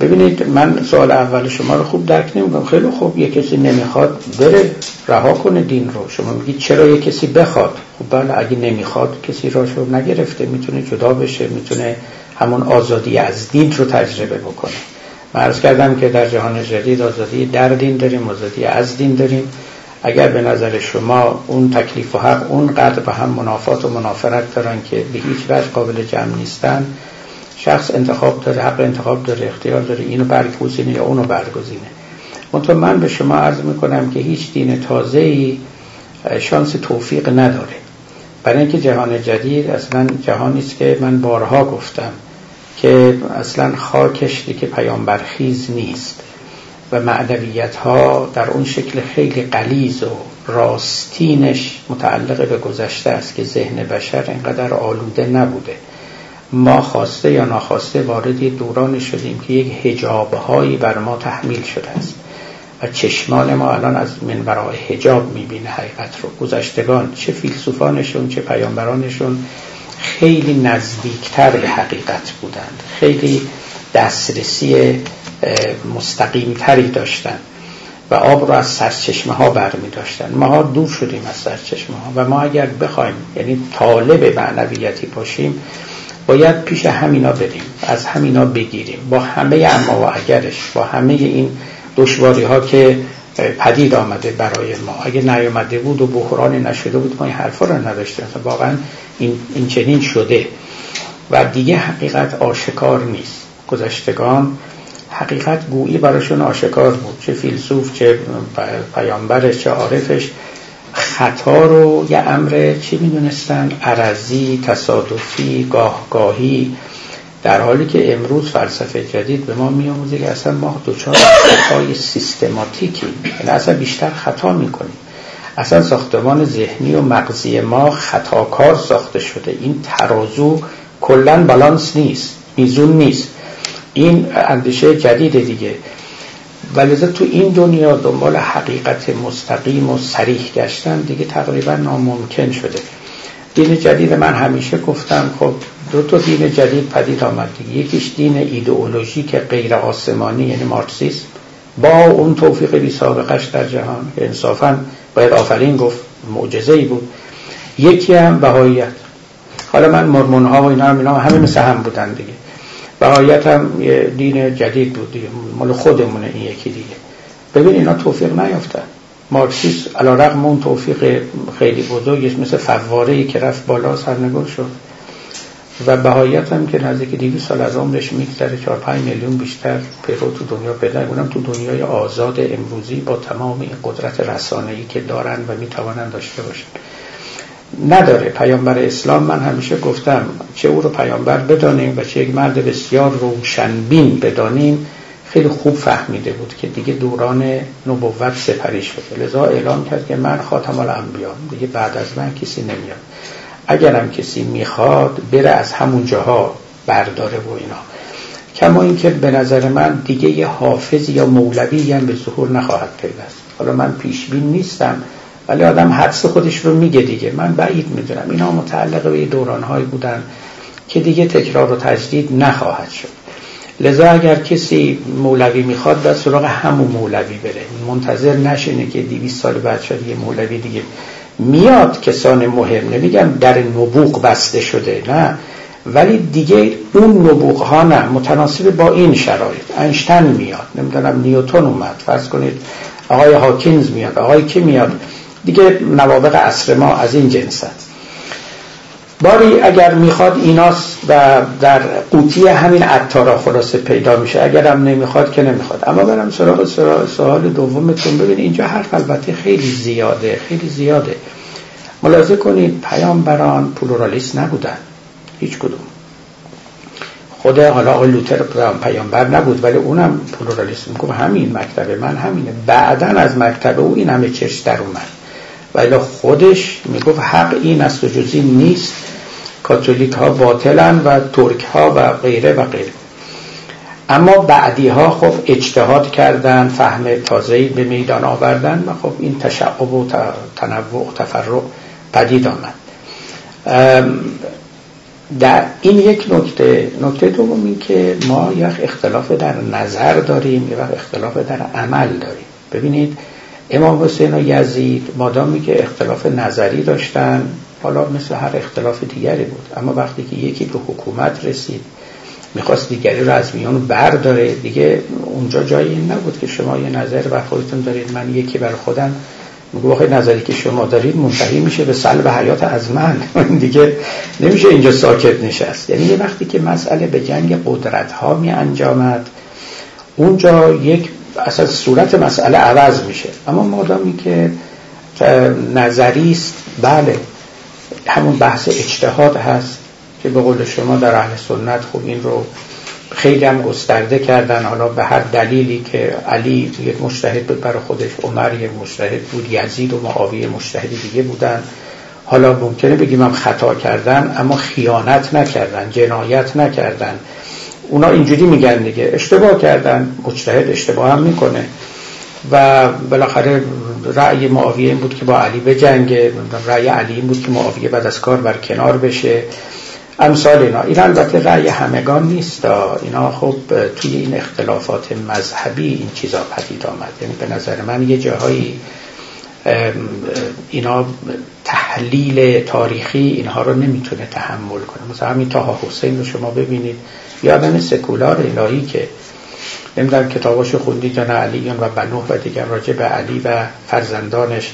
ببینید من سوال اول شما رو خوب درک نمی‌کنم. خیلی خوب یه کسی نمی‌خواد بره رها کنه دین رو. شما میگید چرا یه کسی بخواد؟ خب بله اگه نمی‌خواد کسی راشو نگرفته می‌تونه جدا بشه می‌تونه همون آزادی از دین رو تجربه بکنه. من عرض کردم که در جهان جدید آزادی در دین داریم آزادی از دین داریم. اگر به نظر شما اون تکلیف و حق اونقدر به هم منافات و منافرت دارن که به هیچ وجه قابل جمع نیستن شخص انتخاب داره حق انتخاب داره اختیار داره اینو برگزینه یا اونو برگزینه. منطقه من به شما عرض می‌کنم که هیچ دین تازه شانس توفیق نداره. برای اینکه جهان جدید اصلا جهانی است که من بارها گفتم که اصلا خاکش که پیامبرخیز نیست. و معدویت ها در اون شکل خیلی قلیز و راستینش متعلق به گذشته است که ذهن بشر اینقدر آلوده نبوده. ما خواسته یا ناخواسته وارد دوران شدیم که یک هجابهایی بر ما تحمیل شده است. و چشمان ما الان از منورای هجاب می‌بینه حقیقت رو. گذشتگان چه فیلسوفانشون چه پیامبرانشون خیلی نزدیکتر به حقیقت بودند. خیلی دسترسی مستقیم تری داشتن و آب رو از سرچشمه ها برمی داشتن ما دور شدیم از سرچشمه ها و ما اگر بخوایم یعنی طالب معنویتی باشیم باید پیش همینا بریم از همینا بگیریم. با همه اما و اگرش با همه این دشواری ها که پدید آمده برای ما. اگه نیامده بود و بحرانی نشده بود ما این حرفا رو نداشتیم. واقعا این, این چنین شده. و دیگه حقیقت آشکار نیست. گذشتگان حقیقت گویی براشون آشکار بود. چه فیلسوف چه پیامبرش چه عارفش. خطا رو یه امر چی می‌دونستن؟ عرضی تصادفی گاهگاهی. در حالی که امروز فلسفه جدید به ما میآموزه که اصلا ما دچار خطای سیستماتیکی یعنی اصلا بیشتر خطا می‌کنیم. اصلا ساختمان ذهنی و مغزی ما خطاکار ساخته شده. این ترازو کلا بالانس نیست. میزون نیست. این اندیشه جدید دیگه. ولذا تو این دنیا دنبال حقیقت مستقیم و سریح گشتن دیگه تقریبا ناممکن شده. دین جدید من همیشه گفتم خب دو تا دین جدید پدید آمد دیگه. یکیش دین ایدئولوژیک غیر آسمانی یعنی مارکسیسم. با اون توفیق بی سابقش در جهان. انصافا باید آفرین گفت معجزه ای بود. یکی هم بهاییت. حالا من مرمون ها و اینا هم اینا همه مثل هم بودن دیگه. بهاییت هم یه دین جدید بود دیگه. مال خودمونه این یکی دیگه. ببین اینا توفیق نیافتن. مارکسیس علا رقم اون توفیق خیلی بزرگش مثل فواره که رفت بالا سرنگون شد. و بهایت هم که نزدیک 200 سال از عمرش میگذره 4 5 میلیون بیشتر پیرو تو دنیا پیدا اونم تو دنیای آزاد امروزی با تمام این قدرت رسانه‌ای که دارن و می‌توانن داشته باشن. نداره. پیامبر اسلام من همیشه گفتم چه او رو پیامبر بدانیم و چه یک مرد بسیار روشنبین بدانیم. خیلی خوب فهمیده بود که دیگه دوران نبوت سپری شده. لذا اعلام کرد که من خاتم الانبیا دیگه بعد از من کسی نمیاد. اگرم کسی می‌خواد بره از همون جاها برداره و اینا. کما اینکه به نظر من دیگه یه حافظ یا مولوی هم به ظهور نخواهد پیوست. حالا من پیشبین نیستم. ولی آدم حدس خودش رو میگه دیگه. من بعید می‌دونم. اینا متعلق به دورانهایی بودن که دیگه تکرار و تجدید نخواهد شد. لذا اگر کسی مولوی می‌خواد به سراغ همون مولوی بره. منتظر نشینه که دیویس سال بعد شد یه مولوی دیگه میاد. کسان مهم. نمیگم در نبوغ بسته شده نه. ولی دیگه اون نبوغ ها نه. متناسب با این شرایط. انشتن میاد. نمی‌دونم نیوتون اومد. فرض کنید آقای هاکینز میاد. آقای کی میاد؟ دیگه نوابق عصر ما از این جنس هست باری اگر می‌خواد ایناست و در قوطی همین عطارا خلاصه پیدا میشه اگر هم نمی‌خواد که نمی‌خواد. اما برم سراغ سوال دومتون ببین اینجا حرف البته خیلی زیاده خیلی زیاده. ملاحظه کنید پیامبران پلورالیست نبودن. هیچ کدوم. خود حالا آقای لوتر پیامبر نبود ولی اونم پلورالیست میگه همین مکتب من همینه. بعدا از مکتب او این همه چش در اومد. ولی خودش می‌گفت حق این است و جزی نیست. کاتولیک ها باطلن و ترک ها و غیره و غیره. اما بعدی ها خب اجتهاد کردن فهم تازهی به میدان آوردن و خب این تشعب و تنوع و تفرق پدید آمد. در این یک نکته نکته دوم این که ما یک اختلاف در نظر داریم یک اختلاف در عمل داریم. ببینید امام حسین و یزید مادامی که اختلاف نظری داشتن حالا مثل هر اختلاف دیگری بود. اما وقتی که یکی به حکومت رسید می‌خواست دیگری رو از میان برداره دیگه اونجا جایی نبود که شما یه نظر بر خودتون دارید. من یکی بر خودم میگو نظری که شما دارید منتهی میشه به سلب حیات از من. دیگه نمیشه اینجا ساکت نشست. یعنی یه وقتی که مسئله به جنگ قدرت ها می انجامد اونجا یک اصلا صورت مسئله عوض میشه. اما مادامی که نظری است بله همون بحث اجتهاد هست که به قول شما در اهل سنت خوب این رو خیلی هم گسترده کردن. حالا به هر دلیلی که علی یک مشتهد بود برای خودش عمر یک مشتهد بود یزید و معاویه مشتهد دیگه بودن. حالا ممکنه بگیم هم خطا کردن اما خیانت نکردن جنایت نکردن. اونا اینجوری میگن دیگه. اشتباه کردن. مجتهد اشتباه هم می‌کنه. و بالاخره رأی معاویه این بود که با علی بجنگه. رأی علی این بود که معاویه بعد از کار بر کنار بشه. امثال اینا. این البته رأی همگان نیست اینا خب توی این اختلافات مذهبی این چیزا پدید آمد. یعنی به نظر من یه جاهایی اینا تحلیل تاریخی اینها رو نمی‌تونه تحمل کنه. مثلا همین تاها حسین رو شما ببینید. یا آدم سکولار الهی که نمی‌دونم کتاباش خوندید یا نه علیون و بنوح و دیگر راجع به علی و فرزندانش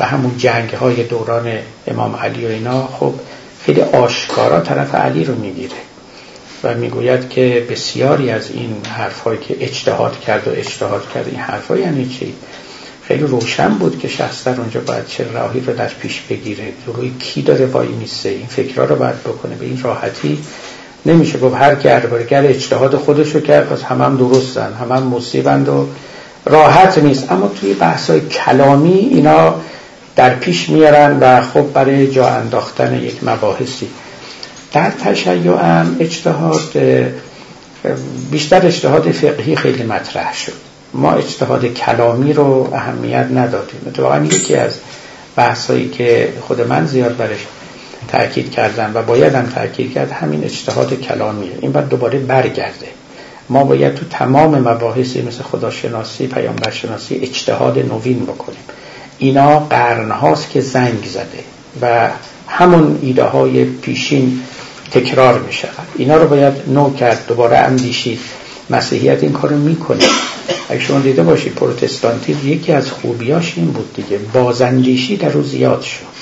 و همون جنگ های دوران امام علی و اینا خب خیلی آشکارا طرف علی رو می‌گیره و می‌گوید که بسیاری از این حرفهایی که اجتهاد کرد و اجتهاد کرد این حرفها یعنی چی؟ خیلی روشن بود که شخص در اونجا باید چه راهی رو در پیش بگیره. روی کی داره وای میسته این فکرها رو باید بکنه. به این راحتی نمیشه گفت هر کی گر اجتهاد خودش رو کرد پس هم هم درستن هم هم مصیبند و راحت نیست. اما توی بحثای کلامی اینا در پیش میارن و خب برای جا انداختن یک مباحثی. در تشیع هم اجتهاد بیشتر اجتهاد فقهی خیلی مطرح شد. ما اجتهاد کلامی رو اهمیت ندادیم. اتفاقا یکی از بحثایی که خود من زیاد برش تاکید کردم و باید هم تاکید کرد همین اجتهاد کلامیه. این باید دوباره برگرده. ما باید تو تمام مباحثی مثل خداشناسی پیامبرشناسی اجتهاد نوین بکنیم. اینا قرن هاست که زنگ زده و همون ایده های پیشین تکرار می شود اینا رو باید نو کرد دوباره اندیشید. مسیحیت این کارو می‌کنه. اگه شما دیده باشید پروتستانتی یکی از خوبیاش این بود دیگه. بازندیشی در روز زیاد شد.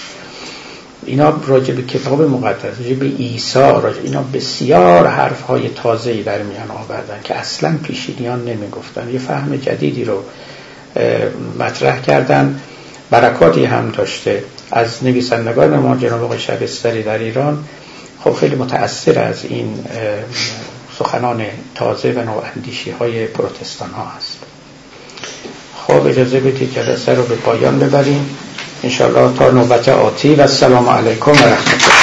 اینا راجع به کتاب مقدس راجع به عیسی راجع اینا بسیار حرف های تازه‌ای در میان آوردن که اصلا پیشینیان نمی‌گفتن. یه فهم جدیدی رو مطرح کردن. برکاتی هم داشته. از نویسندگان ما جناب آقای شبستری در ایران خب خیلی متأثر از این سخنان تازه و نواندیشی های پروتستان ها هست. خب اجازه بدید جلسه رو به پایان ببریم. انشاءالله تا نوبت آتی و السلام علیکم و رحمت